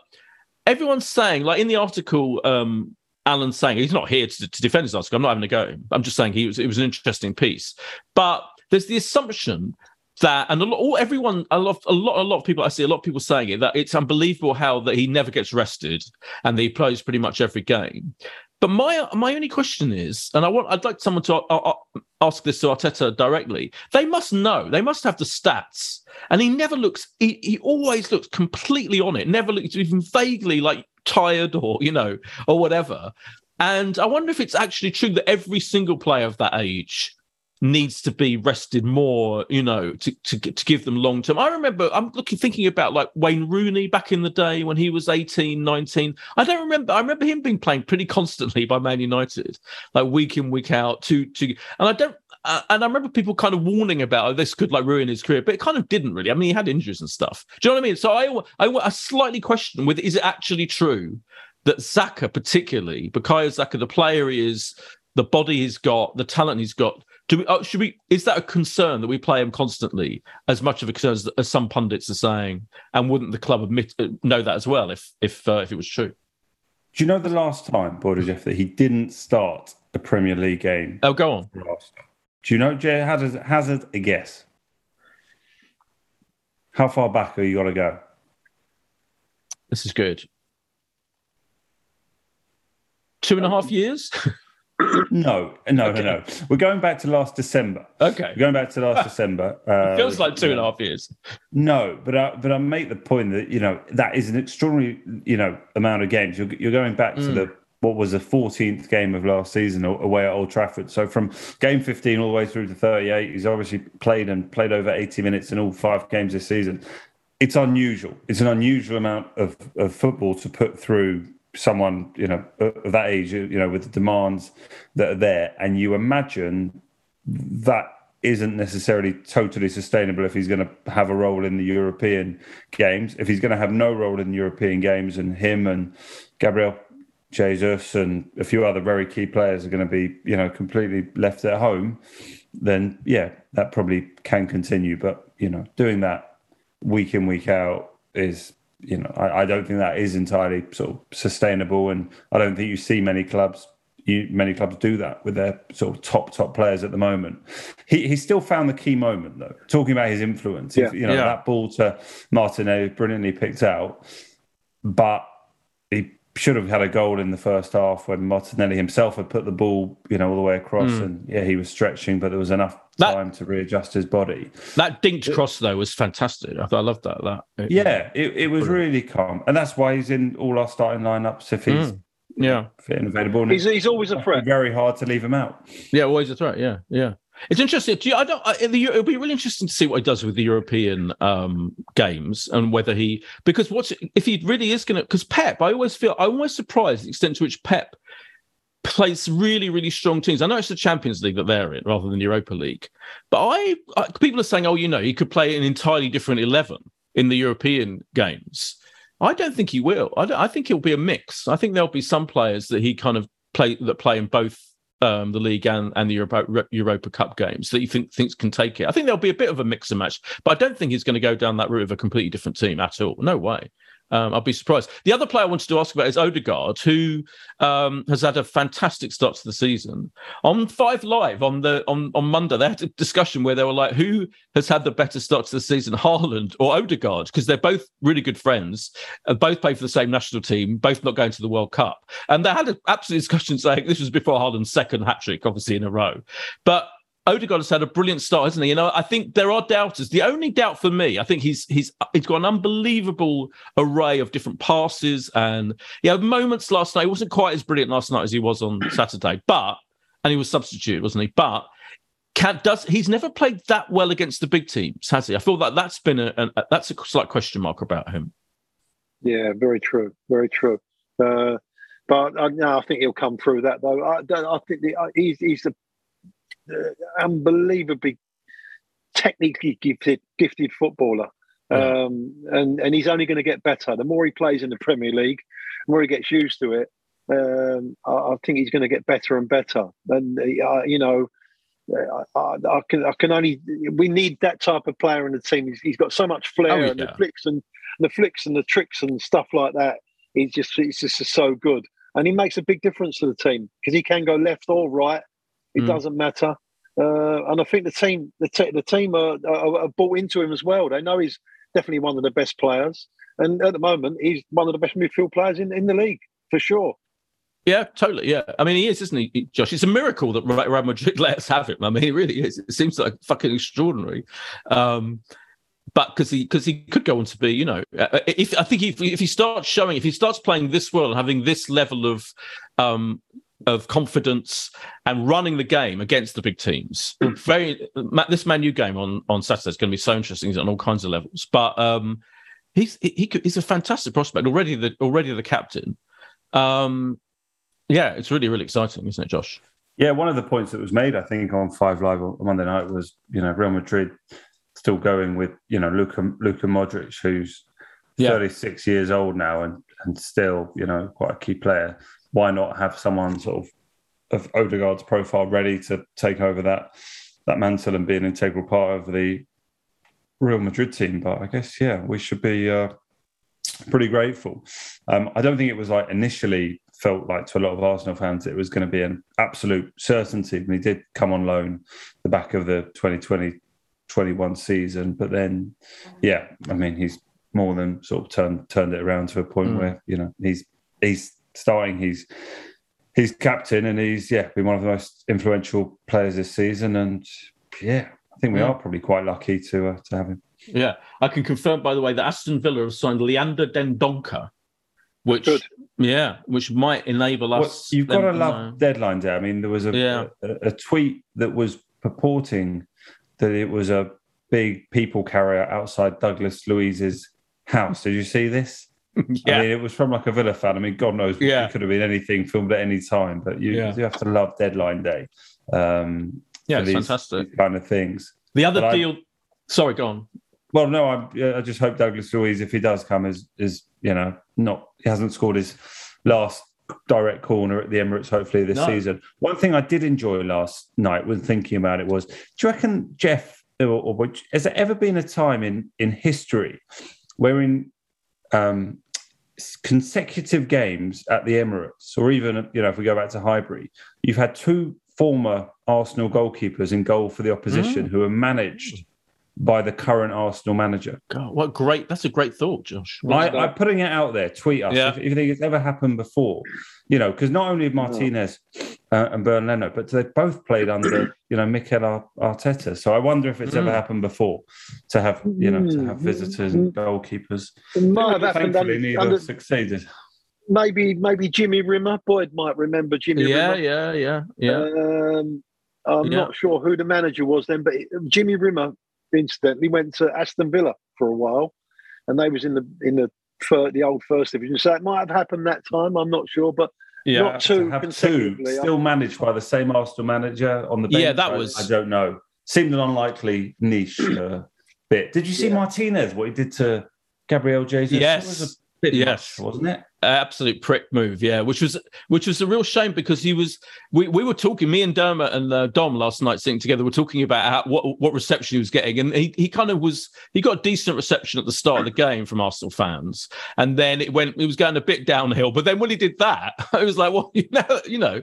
Speaker 2: everyone's saying, like in the article, um, Alan saying he's not here to, to defend his article. I'm not having a go. I'm just saying he was. It was an interesting piece, but there's the assumption that and a lot, all everyone a lot a lot a lot of people I see a lot of people saying it that it's unbelievable how that he never gets rested and that he plays pretty much every game. But my my only question is, and I want I'd like someone to uh, uh, ask this to Arteta directly. They must know. They must have the stats. And he never looks. He, he always looks completely on it. Never looks even vaguely like tired or you know or whatever. And I wonder if it's actually true that every single player of that age needs to be rested more, you know, to, to, to give them long term. I remember I'm looking thinking about like Wayne Rooney back in the day when he was 18, 19. I don't remember I remember him being playing pretty constantly by Man United, like week in, week out, to to and I don't uh, and I remember people kind of warning about oh, this could like ruin his career, but it kind of didn't really. I mean, he had injuries and stuff. Do you know what I mean? So I, I, I slightly question with is it actually true that Saka, particularly Bukayo Saka, the player he is, the body he's got, the talent he's got, do we? Uh, should we? Is that a concern that we play him constantly, as much of a concern as, as some pundits are saying? And wouldn't the club admit uh, know that as well if if uh, if it was true?
Speaker 3: Do you know the last time, Border Geoff, that he didn't start a Premier League game?
Speaker 2: Oh, go on.
Speaker 3: Do you know, Jay? Hazard, hazard a guess. How far back are you going to go?
Speaker 2: This is good. Two and a half years.
Speaker 3: no, no, okay. no, no. We're going back to last December.
Speaker 2: Okay,
Speaker 3: We're going back to last December.
Speaker 2: Uh, feels like two and a half years.
Speaker 3: No, but I, but I make the point that you know that is an extraordinary you know amount of games. You're, you're going back mm. to the what was the 14th game of last season away at Old Trafford. So from game 15 all the way through to 38, he's obviously played and played over 80 minutes in all five games this season. It's unusual. It's an unusual amount of, of football to put through someone you know of that age you know with the demands that are there and you imagine that isn't necessarily totally sustainable if he's going to have a role in the European games if he's going to have no role in European games and him and Gabriel Jesus and a few other very key players are going to be you know completely left at home then yeah that probably can continue but you know doing that week in week out is you know, I, I, don't think that is entirely sort of sustainable, and I don't think you see many clubs. You, many clubs do that with their sort of top top players at the moment. He he still found the key moment though. Talking about his influence, yeah. you know yeah. that ball to Martinelli brilliantly picked out, but he should have had a goal in the first half when Martinelli himself had put the ball, you know, all the way across, mm. and yeah, he was stretching, but there was enough that, time to readjust his body.
Speaker 2: That dinked it, cross though was fantastic. I, I loved that. That
Speaker 3: it, yeah, it, it was really calm, and that's why he's in all our starting lineups if he's. Mm.
Speaker 2: Yeah,
Speaker 3: fit and available.
Speaker 4: He's, he's always a threat.
Speaker 3: Very hard to leave him out.
Speaker 2: Yeah, always a threat. Yeah, yeah. It's interesting. You, I don't. the, it'll be really interesting to see what he does with the European um, games and whether he because what's if he really is going to because Pep. I always feel I'm always surprised the extent to which Pep plays really really strong teams. I know it's the Champions League that they're in rather than the Europa League, but I, I people are saying, oh, you know, he could play an entirely different eleven in the European games. I don't think he will. I, I think it'll be a mix. I think there'll be some players that he kind of play that play in both um, the league and, and the Europa, Europa Cup games that you think thinks can take it. I think there'll be a bit of a mix and match, but I don't think he's going to go down that route of a completely different team at all. No way. Um, I'll be surprised. The other player I wanted to ask about is Odegaard, who um, has had a fantastic start to the season. On Five Live on the on on Monday, they had a discussion where they were like, "Who has had the better start to the season, Haaland or Odegaard?" Because they're both really good friends, uh, both play for the same national team, both not going to the World Cup, and they had an absolute discussion saying this was before Haaland's second hat trick, obviously in a row, but Odegaard has had a brilliant start, hasn't he? You know, I think there are doubters. The only doubt for me, I think he's he's he's got an unbelievable array of different passes, and yeah, moments last night. He wasn't quite as brilliant last night as he was on Saturday, but and he was substituted, wasn't he? But can does he's never played that well against the big teams, has he? I feel like that's been a, a that's a slight question mark about him.
Speaker 4: Yeah, very true, very true. Uh, but uh, no, I think he'll come through that though. I, I think the, uh, he's he's the unbelievably technically gifted gifted footballer. Um, and and he's only going to get better. The more he plays in the Premier League, the more he gets used to it. Um, I, I, think he's going to get better and better. And uh, you know, I, I, I, can I can only we need that type of player in the team. he's, he's got so much flair
Speaker 2: Oh, yeah.
Speaker 4: and the flicks and the flicks and the tricks and stuff like that. He's just he's just so good, and he makes a big difference to the team because he can go left or right. It
Speaker 2: Mm.
Speaker 4: doesn't matter. Uh, and I think the team, the, te- the team are, are, are bought into him as well. They know he's definitely one of the best players, and at the moment, he's one of the best midfield players in, in the league for sure.
Speaker 2: Yeah, totally. Yeah, I mean, he is, isn't he, Josh? It's a miracle that Real Madrid let us have him. I mean, it really is. It seems like fucking extraordinary. Um, but because he because he could go on to be, you know, uh, if I think if if he starts showing, if he starts playing this well and having this level of um of confidence and running the game against the big teams, very this Man U game on on Saturday is going to be so interesting on all kinds of levels. But um, he's he, he's a fantastic prospect already. The already the captain. Um, yeah, it's really really exciting, isn't it, Josh?
Speaker 3: Yeah, one of the points that was made, I think, on Five Live on Monday night was, you know, Real Madrid still going with, you know, Luka Luka Modric, who's
Speaker 2: Yeah.
Speaker 3: 36 years old now and and still, you know, quite a key player. Why not have someone sort of of Odegaard's profile ready to take over that that mantle and be an integral part of the Real Madrid team? But I guess, yeah, we should be uh, pretty grateful. Um, I don't think it was like initially felt like to a lot of Arsenal fans it was going to be an absolute certainty when he did come on loan the back of the 2020 21 season. But then, yeah, I mean, he's more than sort of turned turned it around to a point
Speaker 2: Mm.
Speaker 3: where you know he's he's starting. He's he's captain and he's yeah been one of the most influential players this season. And yeah, I think we
Speaker 2: Yeah.
Speaker 3: are probably quite lucky to uh, to have him.
Speaker 2: Yeah, I can confirm, by the way, that Aston Villa have signed Leander Dendoncker, which
Speaker 4: Good.
Speaker 2: yeah, which might enable
Speaker 3: Well,
Speaker 2: us.
Speaker 3: you've got to
Speaker 2: them-
Speaker 3: love deadline day. I mean, there was a,
Speaker 2: Yeah.
Speaker 3: a a tweet that was purporting that it was a big people carrier outside Douglas Luiz's house. Did you see this?
Speaker 2: yeah,
Speaker 3: I mean, it was from like a Villa fan. I mean, God knows,
Speaker 2: Yeah.
Speaker 3: it could have been anything filmed at any time. But you,
Speaker 2: Yeah.
Speaker 3: you have to love deadline day. Um,
Speaker 2: yeah, it's
Speaker 3: these,
Speaker 2: fantastic.
Speaker 3: these kind of things.
Speaker 2: The other
Speaker 3: but I-
Speaker 2: deal. Sorry, go on.
Speaker 3: Well, no, I, I just hope Douglas Luiz, if he does come, is is you know not he hasn't scored his last direct corner at the Emirates. Hopefully this
Speaker 2: No.
Speaker 3: season. One thing I did enjoy last night when thinking about it was: Do you reckon Geoff, or, or has there ever been a time in in history wherein um, consecutive games at the Emirates, or even you know if we go back to Highbury, you've had two former Arsenal goalkeepers in goal for the opposition who are managed by the current Arsenal manager.
Speaker 2: God, what great! That's a great thought, Josh.
Speaker 3: I, I'm putting it out there. Tweet us
Speaker 2: Yeah.
Speaker 3: if, if you think it's ever happened before. You know, because not only have Martinez uh, and Bernd Leno, but they've both played under you know Mikel Arteta. So I wonder if it's ever
Speaker 2: Mm.
Speaker 3: happened before to have you know to have visitors and goalkeepers.
Speaker 4: It might have happened
Speaker 3: Thankfully,
Speaker 4: under,
Speaker 3: neither
Speaker 4: under
Speaker 3: succeeded.
Speaker 4: maybe maybe Jimmy Rimmer. Boyd might remember Jimmy
Speaker 2: Yeah,
Speaker 4: Rimmer.
Speaker 2: yeah, yeah, yeah.
Speaker 4: Um, I'm
Speaker 2: Yeah.
Speaker 4: not sure who the manager was then, but Jimmy Rimmer incidentally went to Aston Villa for a while, and they was in the in the fir- the old first division. So it might have happened that time. I'm not sure, but
Speaker 2: yeah.
Speaker 4: not two
Speaker 3: to have two still managed by the same Arsenal manager on the bench.
Speaker 2: Yeah, that
Speaker 3: I-
Speaker 2: was-
Speaker 3: I don't know. Seemed an unlikely niche uh, bit. Did you see
Speaker 4: Yeah.
Speaker 3: Martinez? What he did to Gabriel Jesus?
Speaker 2: Yes.
Speaker 3: Bit
Speaker 2: Yes.
Speaker 3: much, wasn't it?
Speaker 2: absolute prick move yeah which was which was a real shame because he was we, we were talking me and dermot and uh, dom last night sitting together we're talking about how, what what reception he was getting and he, he kind of was he got decent reception at the start of the game from arsenal fans and then it went it was going a bit downhill but then when he did that it was like well you know you know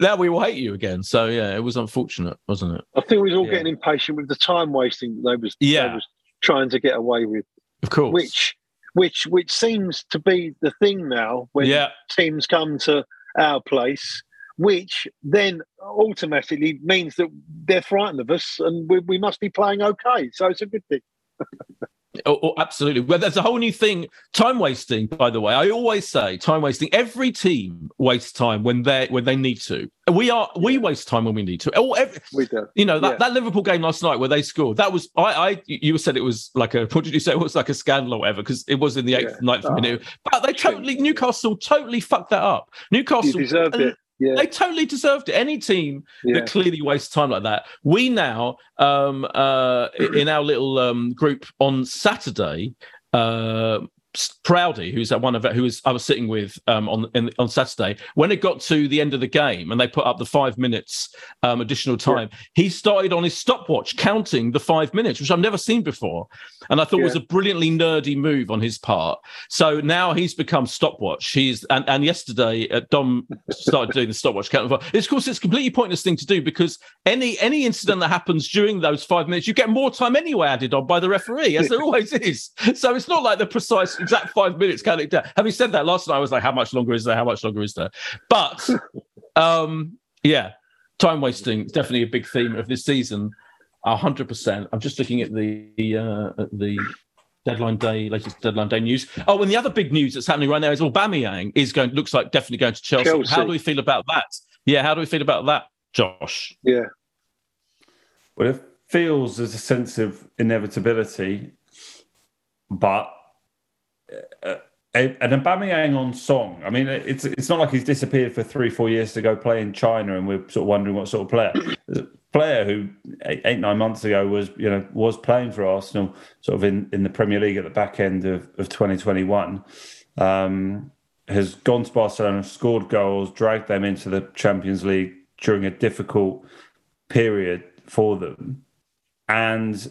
Speaker 2: now we will hate you again so yeah it was unfortunate wasn't it
Speaker 4: I think we was all
Speaker 2: Yeah.
Speaker 4: getting impatient with the time wasting that they was
Speaker 2: Yeah.
Speaker 4: they was trying to get away with,
Speaker 2: of course
Speaker 4: which which which seems to be the thing now when
Speaker 2: yeah
Speaker 4: teams come to our place, which then automatically means that they're frightened of us and we, we must be playing okay. So it's a good thing.
Speaker 2: Oh, oh, absolutely. Well, there's a whole new thing. Time wasting, by the way. I always say time wasting. Every team wastes time when they when they need to. We are we waste time when we need to. Oh, every,
Speaker 4: We do.
Speaker 2: you know that,
Speaker 4: Yeah.
Speaker 2: that Liverpool game last night where they scored. That was I. I you said it was like a. What did you say? It was like a scandal or whatever because it was in the eighth,
Speaker 4: Yeah.
Speaker 2: ninth
Speaker 4: Oh.
Speaker 2: minute. Ah, but they totally Newcastle totally fucked that up.
Speaker 4: You
Speaker 2: Newcastle
Speaker 4: deserved it. Yeah.
Speaker 2: They totally deserved it. Any team
Speaker 4: Yeah.
Speaker 2: that clearly wastes time like that. We now, um, uh, in our little um, group on Saturday, uh, Proudy, who's that one of who was I was sitting with um, on in, on Saturday. When it got to the end of the game and they put up the five minutes um, additional time, he started on his stopwatch counting the five minutes, which I've never seen before, and I thought was a brilliantly nerdy move on his part. So now he's become stopwatch. He's and, and yesterday uh, Dom started doing the stopwatch count. It's of course it's a completely pointless thing to do because any any incident that happens during those five minutes, you get more time anyway added on by the referee, as there always is. So it's not like the precise exact five minutes counting down. Having said that, last night I was like, how much longer is there? How much longer is there? But um, yeah, time wasting is definitely a big theme of this season. hundred percent. I'm just looking at the uh, at the deadline day, latest deadline day news. Oh, and the other big news that's happening right now is Aubameyang is going. Looks like definitely going to Chelsea.
Speaker 4: Chelsea.
Speaker 2: How do we feel about that? Yeah, how do we feel about that, Josh?
Speaker 4: Yeah.
Speaker 3: Well, it feels there's a sense of inevitability, but a- an Aubameyang on song. I mean, it's it's not like he's disappeared for three, four years to go play in China, and we're sort of wondering what sort of player. Player who eight, nine months ago was you know was playing for Arsenal, sort of in, in the Premier League at the back end of of 2021. Um, has gone to Barcelona, scored goals, dragged them into the Champions League during a difficult period for them, and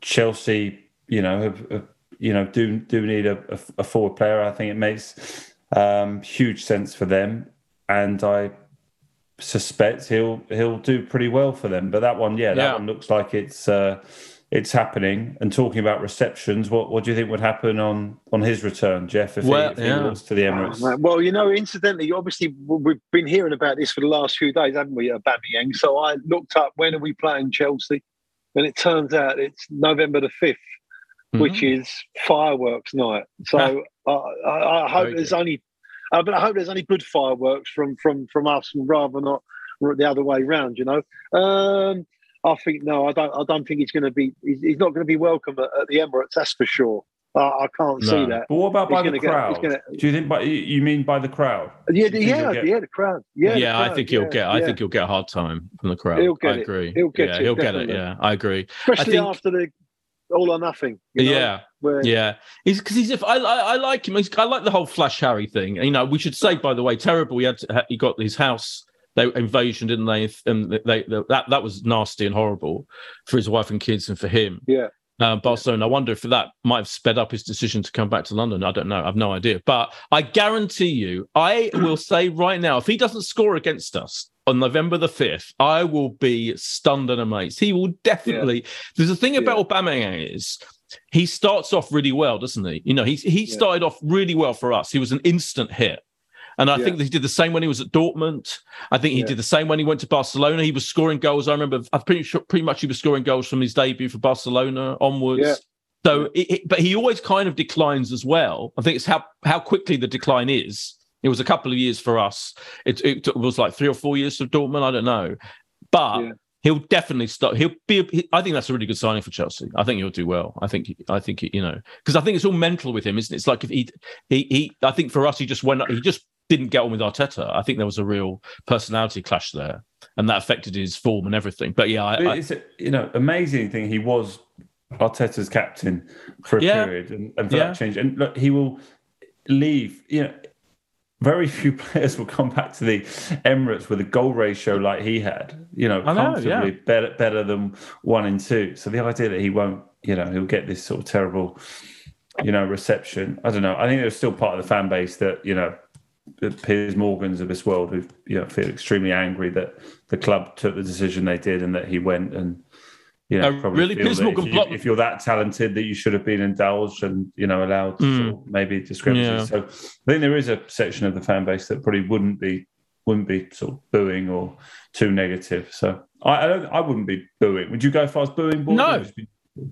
Speaker 3: Chelsea, you know, have, have, you know, do do need a, a, a forward player. I think it makes um, huge sense for them, and I suspect he'll he'll do pretty well for them. But that one, yeah, that
Speaker 2: Yeah.
Speaker 3: one looks like it's uh, it's happening. And talking about receptions, what what do you think would happen on on his return, Geoff, if,
Speaker 2: Well,
Speaker 3: he, if he
Speaker 2: yeah.
Speaker 3: was to the Emirates?
Speaker 4: Well, you know, incidentally, obviously, we've been hearing about this for the last few days, haven't we, Aubameyang? So I looked up when are we playing Chelsea, and it turns out it's November the fifth, which
Speaker 2: Mm-hmm.
Speaker 4: is fireworks night. So I, I, I hope
Speaker 2: Very
Speaker 4: there's only, uh, but I hope there's only good fireworks from from from us, and rather not the other way round. You know. Um, I think no, I don't. I don't think he's going to be. He's, he's not going to be welcome at, at the Emirates. That's for sure. I, I can't see that.
Speaker 3: But what about
Speaker 4: He's
Speaker 3: by the
Speaker 4: gonna get-
Speaker 3: crowd?
Speaker 4: gonna-
Speaker 3: Do you think by you- mean by the crowd?
Speaker 4: Yeah,
Speaker 3: Do you think
Speaker 4: yeah,
Speaker 3: get-
Speaker 4: yeah. The crowd. Yeah,
Speaker 2: Yeah,
Speaker 4: the
Speaker 2: I think he'll
Speaker 4: yeah,
Speaker 2: get. I
Speaker 4: yeah.
Speaker 2: think he'll get a hard time from the crowd.
Speaker 4: He'll get
Speaker 2: I
Speaker 4: it.
Speaker 2: agree.
Speaker 4: He'll get
Speaker 2: yeah,
Speaker 4: it,
Speaker 2: he'll get it. Yeah, I agree.
Speaker 4: especially
Speaker 2: think-
Speaker 4: after the all or nothing. you know,
Speaker 2: yeah,
Speaker 4: where-
Speaker 2: yeah. He's because he's. If I, I, I like him. He's, I like the whole Flash Harry thing. You know, we should say by the way, terrible. He had to, he got his house. They invasion, didn't they? And they, they that that was nasty and horrible for his wife and kids and for him.
Speaker 4: yeah.
Speaker 2: Uh, Barcelona. I wonder if that might have sped up his decision to come back to London. I don't know. I've no idea. But I guarantee you, I will say right now, if he doesn't score against us on November the 5th, I will be stunned and amazed. He will definitely. There's a thing about Aubameyang is he starts off really well, doesn't he? You know, he, he
Speaker 4: Yeah.
Speaker 2: started off really well for us. He was an instant hit. And I
Speaker 4: Yeah.
Speaker 2: think that he did the same when he was at Dortmund. I think he
Speaker 4: Yeah.
Speaker 2: did the same when he went to Barcelona. He was scoring goals. I remember, I'm pretty sure, pretty much he was scoring goals from his debut for Barcelona onwards.
Speaker 4: Yeah.
Speaker 2: So, it, it- but he always kind of declines as well. I think it's how how quickly the decline is. It was a couple of years for us. It, it was like three or four years for Dortmund. I don't know, but he'll definitely start. He'll be. he- I think that's a really good signing for Chelsea. I think he'll do well. I think. I think you know because I think it's all mental with him, isn't it? It's like if he he he. I think for us, he just went. He just didn't get on with Arteta. I think there was a real personality clash there, and that affected his form and everything. But yeah, I,
Speaker 3: it's a you know amazing thing. He was Arteta's captain for a
Speaker 2: Yeah.
Speaker 3: period, and, and for
Speaker 2: Yeah.
Speaker 3: that change, and look, he will leave. You know, very few players will come back to the Emirates with a goal ratio like he had. You know,
Speaker 2: know,
Speaker 3: comfortably better better than one in two. So the idea that he won't, you know, he'll get this sort of terrible, you know, reception. I don't know. I think there's still part of the fan base that you know. The Piers Morgans of this world who you know feel extremely angry that the club took the decision they did and that he went and you know
Speaker 2: Uh, really, Piers Morgan
Speaker 3: if, you, if you're that talented that you should have been indulged and you know allowed
Speaker 2: Mm.
Speaker 3: sort of maybe discrepancies.
Speaker 2: Yeah.
Speaker 3: So I think there is a section of the fan base that probably wouldn't be wouldn't be sort of booing or too negative. So I I, don't, I wouldn't be booing. Would you go as far as booing?
Speaker 2: No.
Speaker 3: Or just be-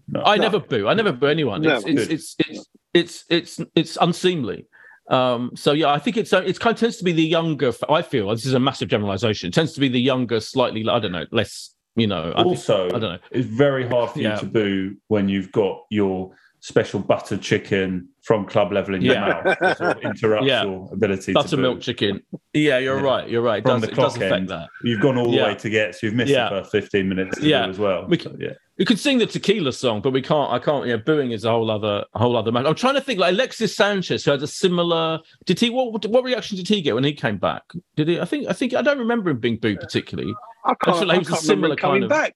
Speaker 3: no.
Speaker 2: I never boo. I never boo anyone.
Speaker 4: No.
Speaker 2: It's, it's, it's it's it's it's it's unseemly. Um, so yeah, I think it's it's kind of tends to be the younger. I feel this is a massive generalization. It tends to be the younger, slightly I don't know, less. You know, I think-
Speaker 3: also,
Speaker 2: I don't know.
Speaker 3: it's very hard for you
Speaker 2: Yeah.
Speaker 3: to boo when you've got your special buttered chicken from club level in your
Speaker 2: Yeah.
Speaker 3: mouth that sort of interrupts
Speaker 2: Yeah.
Speaker 3: your ability to
Speaker 2: Buttermilk chicken. Yeah, you're
Speaker 3: Yeah.
Speaker 2: right. You're right. It
Speaker 3: From
Speaker 2: does,
Speaker 3: the
Speaker 2: it does
Speaker 3: clock
Speaker 2: affect
Speaker 3: end.
Speaker 2: that.
Speaker 3: You've gone all the way to get, so you've missed
Speaker 2: Yeah.
Speaker 3: the first 15 minutes to
Speaker 2: Yeah.
Speaker 3: do as well.
Speaker 2: We
Speaker 3: So, yeah.
Speaker 2: We could sing the tequila song, but we can't. I can't. Yeah, booing is a whole other, a whole other matter. I'm trying to think. Like Alexis Sanchez, who had a similar. Did he? What? What reaction did he get when he came back? Did he? I think. I think. I don't remember him being booed particularly.
Speaker 4: I can't,
Speaker 2: feel like he
Speaker 4: I
Speaker 2: was
Speaker 4: can't remember
Speaker 2: similar
Speaker 4: coming
Speaker 2: kind of-
Speaker 4: back.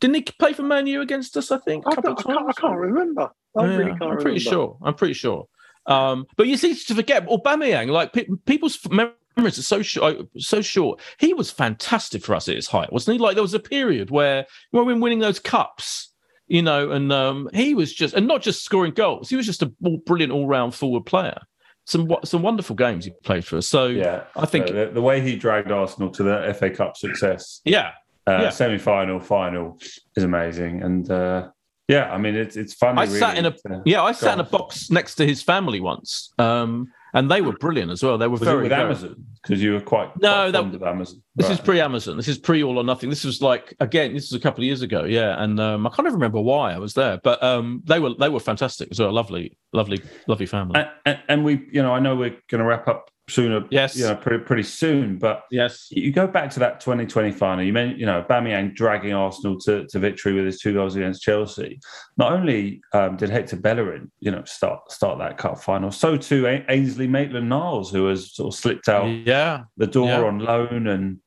Speaker 2: Didn't he play for Man U against us? I think a
Speaker 4: I,
Speaker 2: couple
Speaker 4: don't-
Speaker 2: of
Speaker 4: I, can't, I can't remember. I
Speaker 2: Yeah,
Speaker 4: really can't
Speaker 2: I'm
Speaker 4: remember.
Speaker 2: pretty sure. I'm pretty sure. Um, but you see, to forget Aubameyang, like pe- people's memories are so short. So short. He was fantastic for us at his height, wasn't he? Like there was a period where when we were winning those cups, you know, and um, he was just, and not just scoring goals. He was just a brilliant all-round forward player. Some some wonderful games he played for us. So
Speaker 3: Yeah,
Speaker 2: I think,
Speaker 3: the, the way he dragged Arsenal to the FA Cup success,
Speaker 2: yeah,
Speaker 3: uh,
Speaker 2: Yeah.
Speaker 3: semi-final, final, is amazing. And uh, yeah, I mean, it's it's funny.
Speaker 2: I sat in a
Speaker 3: to-
Speaker 2: yeah, I sat in a box next to his family once, um, and they were brilliant as well. They were
Speaker 3: Was
Speaker 2: very
Speaker 3: it with
Speaker 2: very-
Speaker 3: Amazon? Because you were quite,
Speaker 2: No,
Speaker 3: quite
Speaker 2: that-
Speaker 3: fond of Amazon.
Speaker 2: This is pre Amazon. This is pre All or Nothing. This was like again. This was a couple of years ago. Yeah, and um, I can't even remember why I was there, but um, they were they were fantastic as well. Lovely, lovely, lovely family.
Speaker 3: and, and, and we, you know, I know we're going to wrap up sooner.
Speaker 2: Yes.
Speaker 3: you know, pretty pretty soon. But
Speaker 2: yes.
Speaker 3: you go back to that 2020 final. You meant, you know, Aubameyang dragging Arsenal to, to victory with his two goals against Chelsea. Not only um, did Hector Bellerin, you know, start start that cup final, so too Ainsley Maitland-Niles, who has sort of slipped out
Speaker 2: Yeah.
Speaker 3: the door
Speaker 2: Yeah.
Speaker 3: on loan and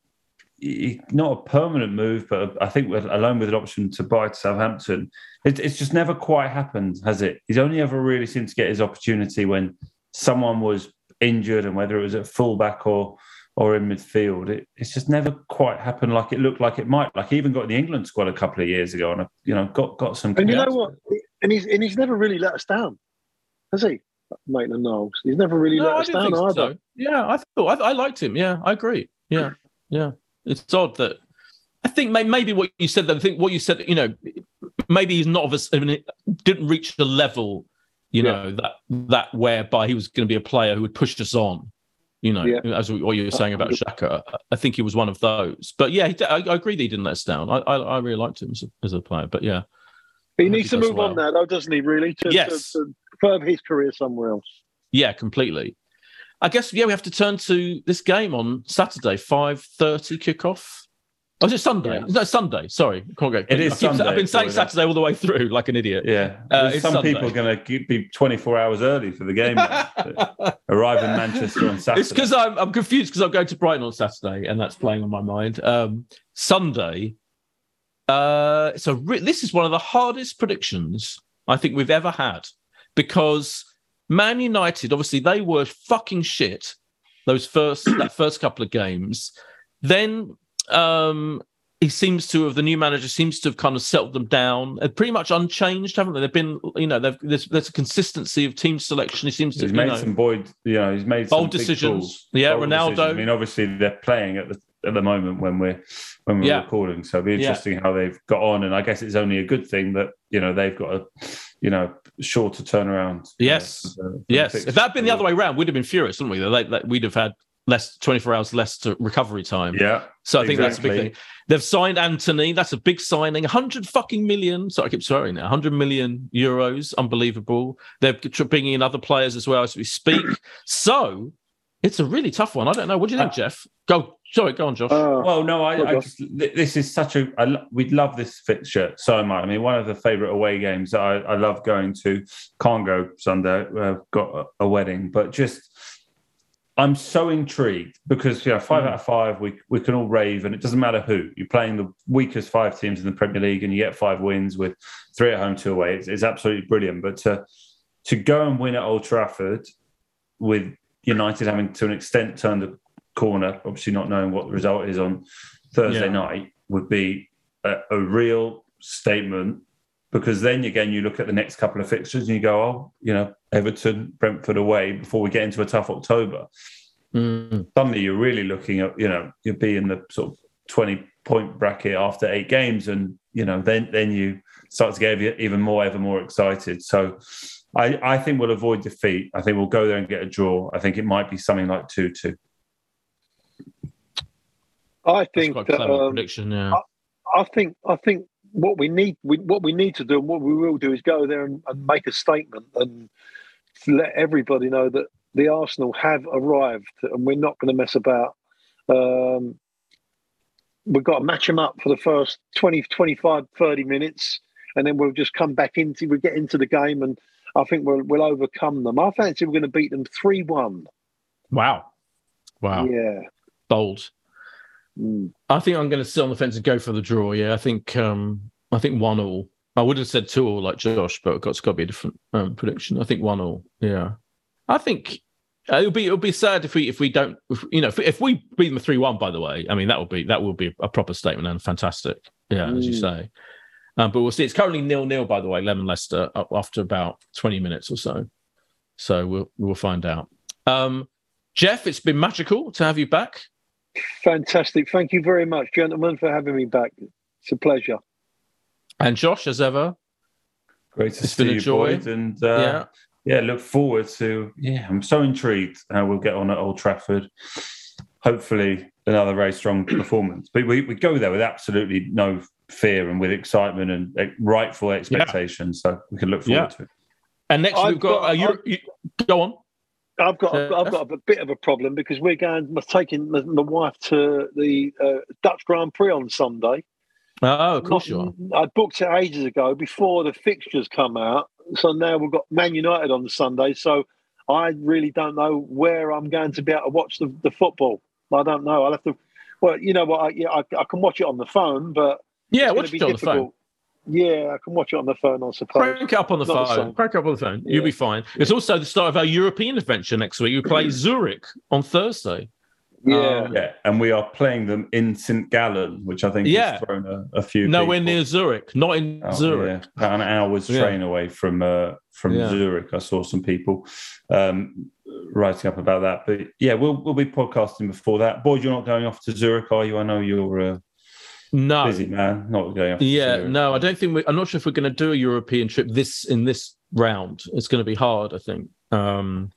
Speaker 3: he, not a permanent move, but I think with, alone with an option to buy to Southampton, it, it's just never quite happened, has it? He's only ever really seemed to get his opportunity when someone was injured, and whether it was at fullback or or in midfield, it, it's just never quite happened like it looked like it might. Like he even got in the England squad a couple of years ago, and you know got got some.
Speaker 4: And you know what? And he's and he's never really let us down, has he? Maitland-Niles. He's never really
Speaker 2: No,
Speaker 4: let
Speaker 2: I
Speaker 4: us down either.
Speaker 2: so. Yeah, I thought I, I liked him. Yeah, I agree. Yeah, yeah. It's odd that I think maybe what you said. That I think what you said. You know, maybe he's not of a, I mean, didn't reach the level. You
Speaker 4: Yeah.
Speaker 2: know that that whereby he was going to be a player who would push us on. You know,
Speaker 4: Yeah.
Speaker 2: as what you were saying about Saka, I think he was one of those. But yeah, I, I agree that he didn't let us down. I I, I really liked him as a, as a player. But yeah,
Speaker 4: He needs
Speaker 2: he
Speaker 4: to move on now, though, doesn't he? Really, to,
Speaker 2: Yes.
Speaker 4: to, to further his career somewhere else.
Speaker 2: Yeah, completely. I guess yeah, we have to turn to this game on Saturday, five thirty kickoff. Oh, is it Sunday?
Speaker 3: Yeah.
Speaker 2: No, Sunday. Sorry, can't go.
Speaker 3: It is
Speaker 2: keep-
Speaker 3: Sunday,
Speaker 2: I've been saying Saturday all the way through, like an idiot.
Speaker 3: Yeah,
Speaker 2: Uh,
Speaker 3: some
Speaker 2: Sunday.
Speaker 3: people are going to be 24 hours early for the game. Arrive in Manchester on Saturday.
Speaker 2: It's because I'm I'm confused because I'm going to Brighton on Saturday, and that's playing on my mind. Um, Sunday. Uh, so re- this is one of the hardest predictions I think we've ever had because Man United, obviously, they were fucking shit those first that first couple of games. Then um, he seems to have the new manager seems to have kind of settled them down. They're pretty much unchanged, haven't they? They've been, you know, they've, there's there's a consistency of team selection. He seems to,
Speaker 3: He's made
Speaker 2: know,
Speaker 3: some boyd, you know, he's made
Speaker 2: Bold decisions. Yeah,
Speaker 3: bold
Speaker 2: Ronaldo.
Speaker 3: decisions. I mean, obviously they're playing at the at the moment when we're when we're
Speaker 2: Yeah.
Speaker 3: recording, so it'll be
Speaker 2: Yeah.
Speaker 3: interesting how they've got on. And I guess it's only a good thing that you know they've got a you know shorter turnaround. uh,
Speaker 2: Yes.
Speaker 3: for the- for
Speaker 2: Yes, if that had been the other way around, we'd have been furious, wouldn't we? Like, like, we'd have had less 24 hours less to recovery time.
Speaker 3: Yeah,
Speaker 2: So I think that's a big thing. They've signed Antony. That's a big signing. 100 fucking million. Sorry, I keep swearing now. 100 million euros. Unbelievable. They're bringing in other players as well as we speak. so it's a really tough one. I don't know. What do you think,
Speaker 3: Uh,
Speaker 2: Geoff? Go. Sorry, go on, Josh.
Speaker 4: Uh,
Speaker 3: Well, no, I, I just, this is such a. I, lo- we love this fixture so much. I mean, one of the favourite away games that I, I love going to. Can't go Sunday. I've got a, a wedding, but just I'm so intrigued because you know five
Speaker 2: Mm.
Speaker 3: out of five we we can all rave, and it doesn't matter who you're playing the weakest five teams in the Premier League, and you get five wins with three at home, two away. It's, it's absolutely brilliant. But to to go and win at Old Trafford with United having to an extent turned the corner, obviously not knowing what the result is on Thursday
Speaker 2: Yeah.
Speaker 3: night, would be a, a real statement. Because then again, you look at the next couple of fixtures and you go, oh, you know, Everton, Brentford away before we get into a tough October.
Speaker 2: Mm.
Speaker 3: Suddenly, you're really looking at, you know, you'll be in the sort of 20 point bracket after eight games, and you know, then then you start to get even more, ever more excited. So, I, I think we'll avoid defeat. I think we'll go there and get a draw. I think it might be something like two two.
Speaker 4: I
Speaker 2: That's
Speaker 4: think
Speaker 2: quite a
Speaker 4: that,
Speaker 2: clever
Speaker 4: um,
Speaker 2: prediction. Yeah.
Speaker 4: I think I think what we need, we, what we need to do, and what we will do, is go there and, and make a statement and let everybody know that the Arsenal have arrived, and we're not going to mess about. Um, we've got to match them up for the first 20, 25, 30 minutes, and then we'll just come back into, we get into the game, and I think we'll, we'll overcome them. I fancy we're going to beat them 3 1.
Speaker 2: Wow. Wow.
Speaker 4: Yeah.
Speaker 2: Bold.
Speaker 4: Mm.
Speaker 2: I think I'm going to sit on the fence and go for the draw. Yeah, I think um, I think one all. I would have said two all like Josh, but it's got to be a different um, prediction. I think one all. Yeah, I think uh, it'll be it'll be sad if we if we don't if, you know if, if we beat them three one. By the way, I mean that will be that will be a proper statement and fantastic. Yeah, mm. as you say. Um, but we'll see. It's currently nil nil. By the way, Lemon Leicester after about twenty minutes or so. So we'll we'll find out. Um, Geoff, it's been magical to have you back.
Speaker 4: Fantastic. Thank you very much, gentlemen, for having me back. It's a pleasure.
Speaker 2: And Josh, as ever,
Speaker 3: great to it's see you, joy. Boyd, and uh, yeah, yeah, look forward to. Yeah, I'm so intrigued how we'll get on at Old Trafford. Hopefully, another very strong performance. But we, we go there with absolutely no fear and with excitement and uh, rightful expectations. Yeah. So we can look forward yeah. to it.
Speaker 2: And next I've we've got, got uh, you, you, go on.
Speaker 4: I've got I've, I've, got a bit of a problem because we're going we're taking my, my wife to the uh, Dutch Grand Prix on Sunday.
Speaker 2: Oh, of course Not, you are.
Speaker 4: I booked it ages ago before the fixtures come out. So now we've got Man United on the Sunday. So I really don't know where I'm going to be able to watch the, the football. I don't know. I'll have to. Well, you know what? I, yeah, I, I can watch it on the phone, but
Speaker 2: yeah, watch it on difficult. the phone.
Speaker 4: Yeah, I can watch it on the phone, I suppose.
Speaker 2: Crank it up on the Not phone. Crank up on the phone. Yeah. You'll be fine. It's also the start of our European adventure next week. We play Zurich on Thursday.
Speaker 4: Yeah,
Speaker 3: um, yeah, and we are playing them in St Gallen, which I think yeah. has thrown a, a few.
Speaker 2: Nowhere
Speaker 3: people.
Speaker 2: near Zurich, not in oh, Zurich.
Speaker 3: Yeah. About an hour's train away from uh, from Zurich. I saw some people um, writing up about that, but yeah, we'll we'll be podcasting before that. Boyd, you're not going off to Zurich, are you? I know you're. Uh,
Speaker 2: no,
Speaker 3: busy man, not going.
Speaker 2: Yeah, no, I don't think we. I'm not sure if we're going to do a European trip this in this round. It's going to be hard, I think. Um,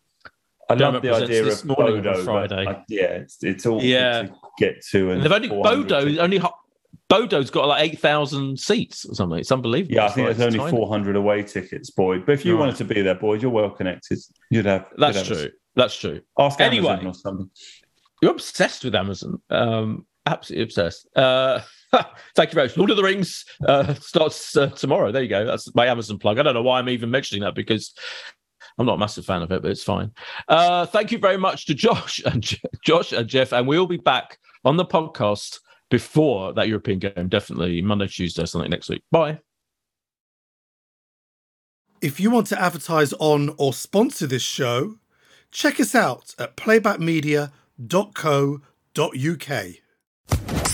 Speaker 3: I love the idea of morning Bodo. Friday. I, yeah, it's, it's all
Speaker 2: yeah.
Speaker 3: to get to, and,
Speaker 2: and they've only Bodo only Bodo's got like eight thousand seats or something. It's unbelievable.
Speaker 3: Yeah, I think there's only four hundred away tickets, Boyd. But if you right. wanted to be there, Boyd, you're well connected. You'd have.
Speaker 2: That's
Speaker 3: you'd
Speaker 2: true. Have That's true.
Speaker 3: Ask
Speaker 2: anyway,
Speaker 3: Amazon or something.
Speaker 2: You're obsessed with Amazon. Um, absolutely obsessed. Uh, Thank you very much. Lord of the Rings uh, starts uh, tomorrow. There you go. That's my Amazon plug. I don't know why I'm even mentioning that because I'm not a massive fan of it, but it's fine. Uh, thank you very much to Josh and Je- Josh and Geoff, and we'll be back on the podcast before that European game. Definitely Monday, Tuesday, something next week. Bye.
Speaker 5: If you want to advertise on or sponsor this show, check us out at playbackmedia.co.uk.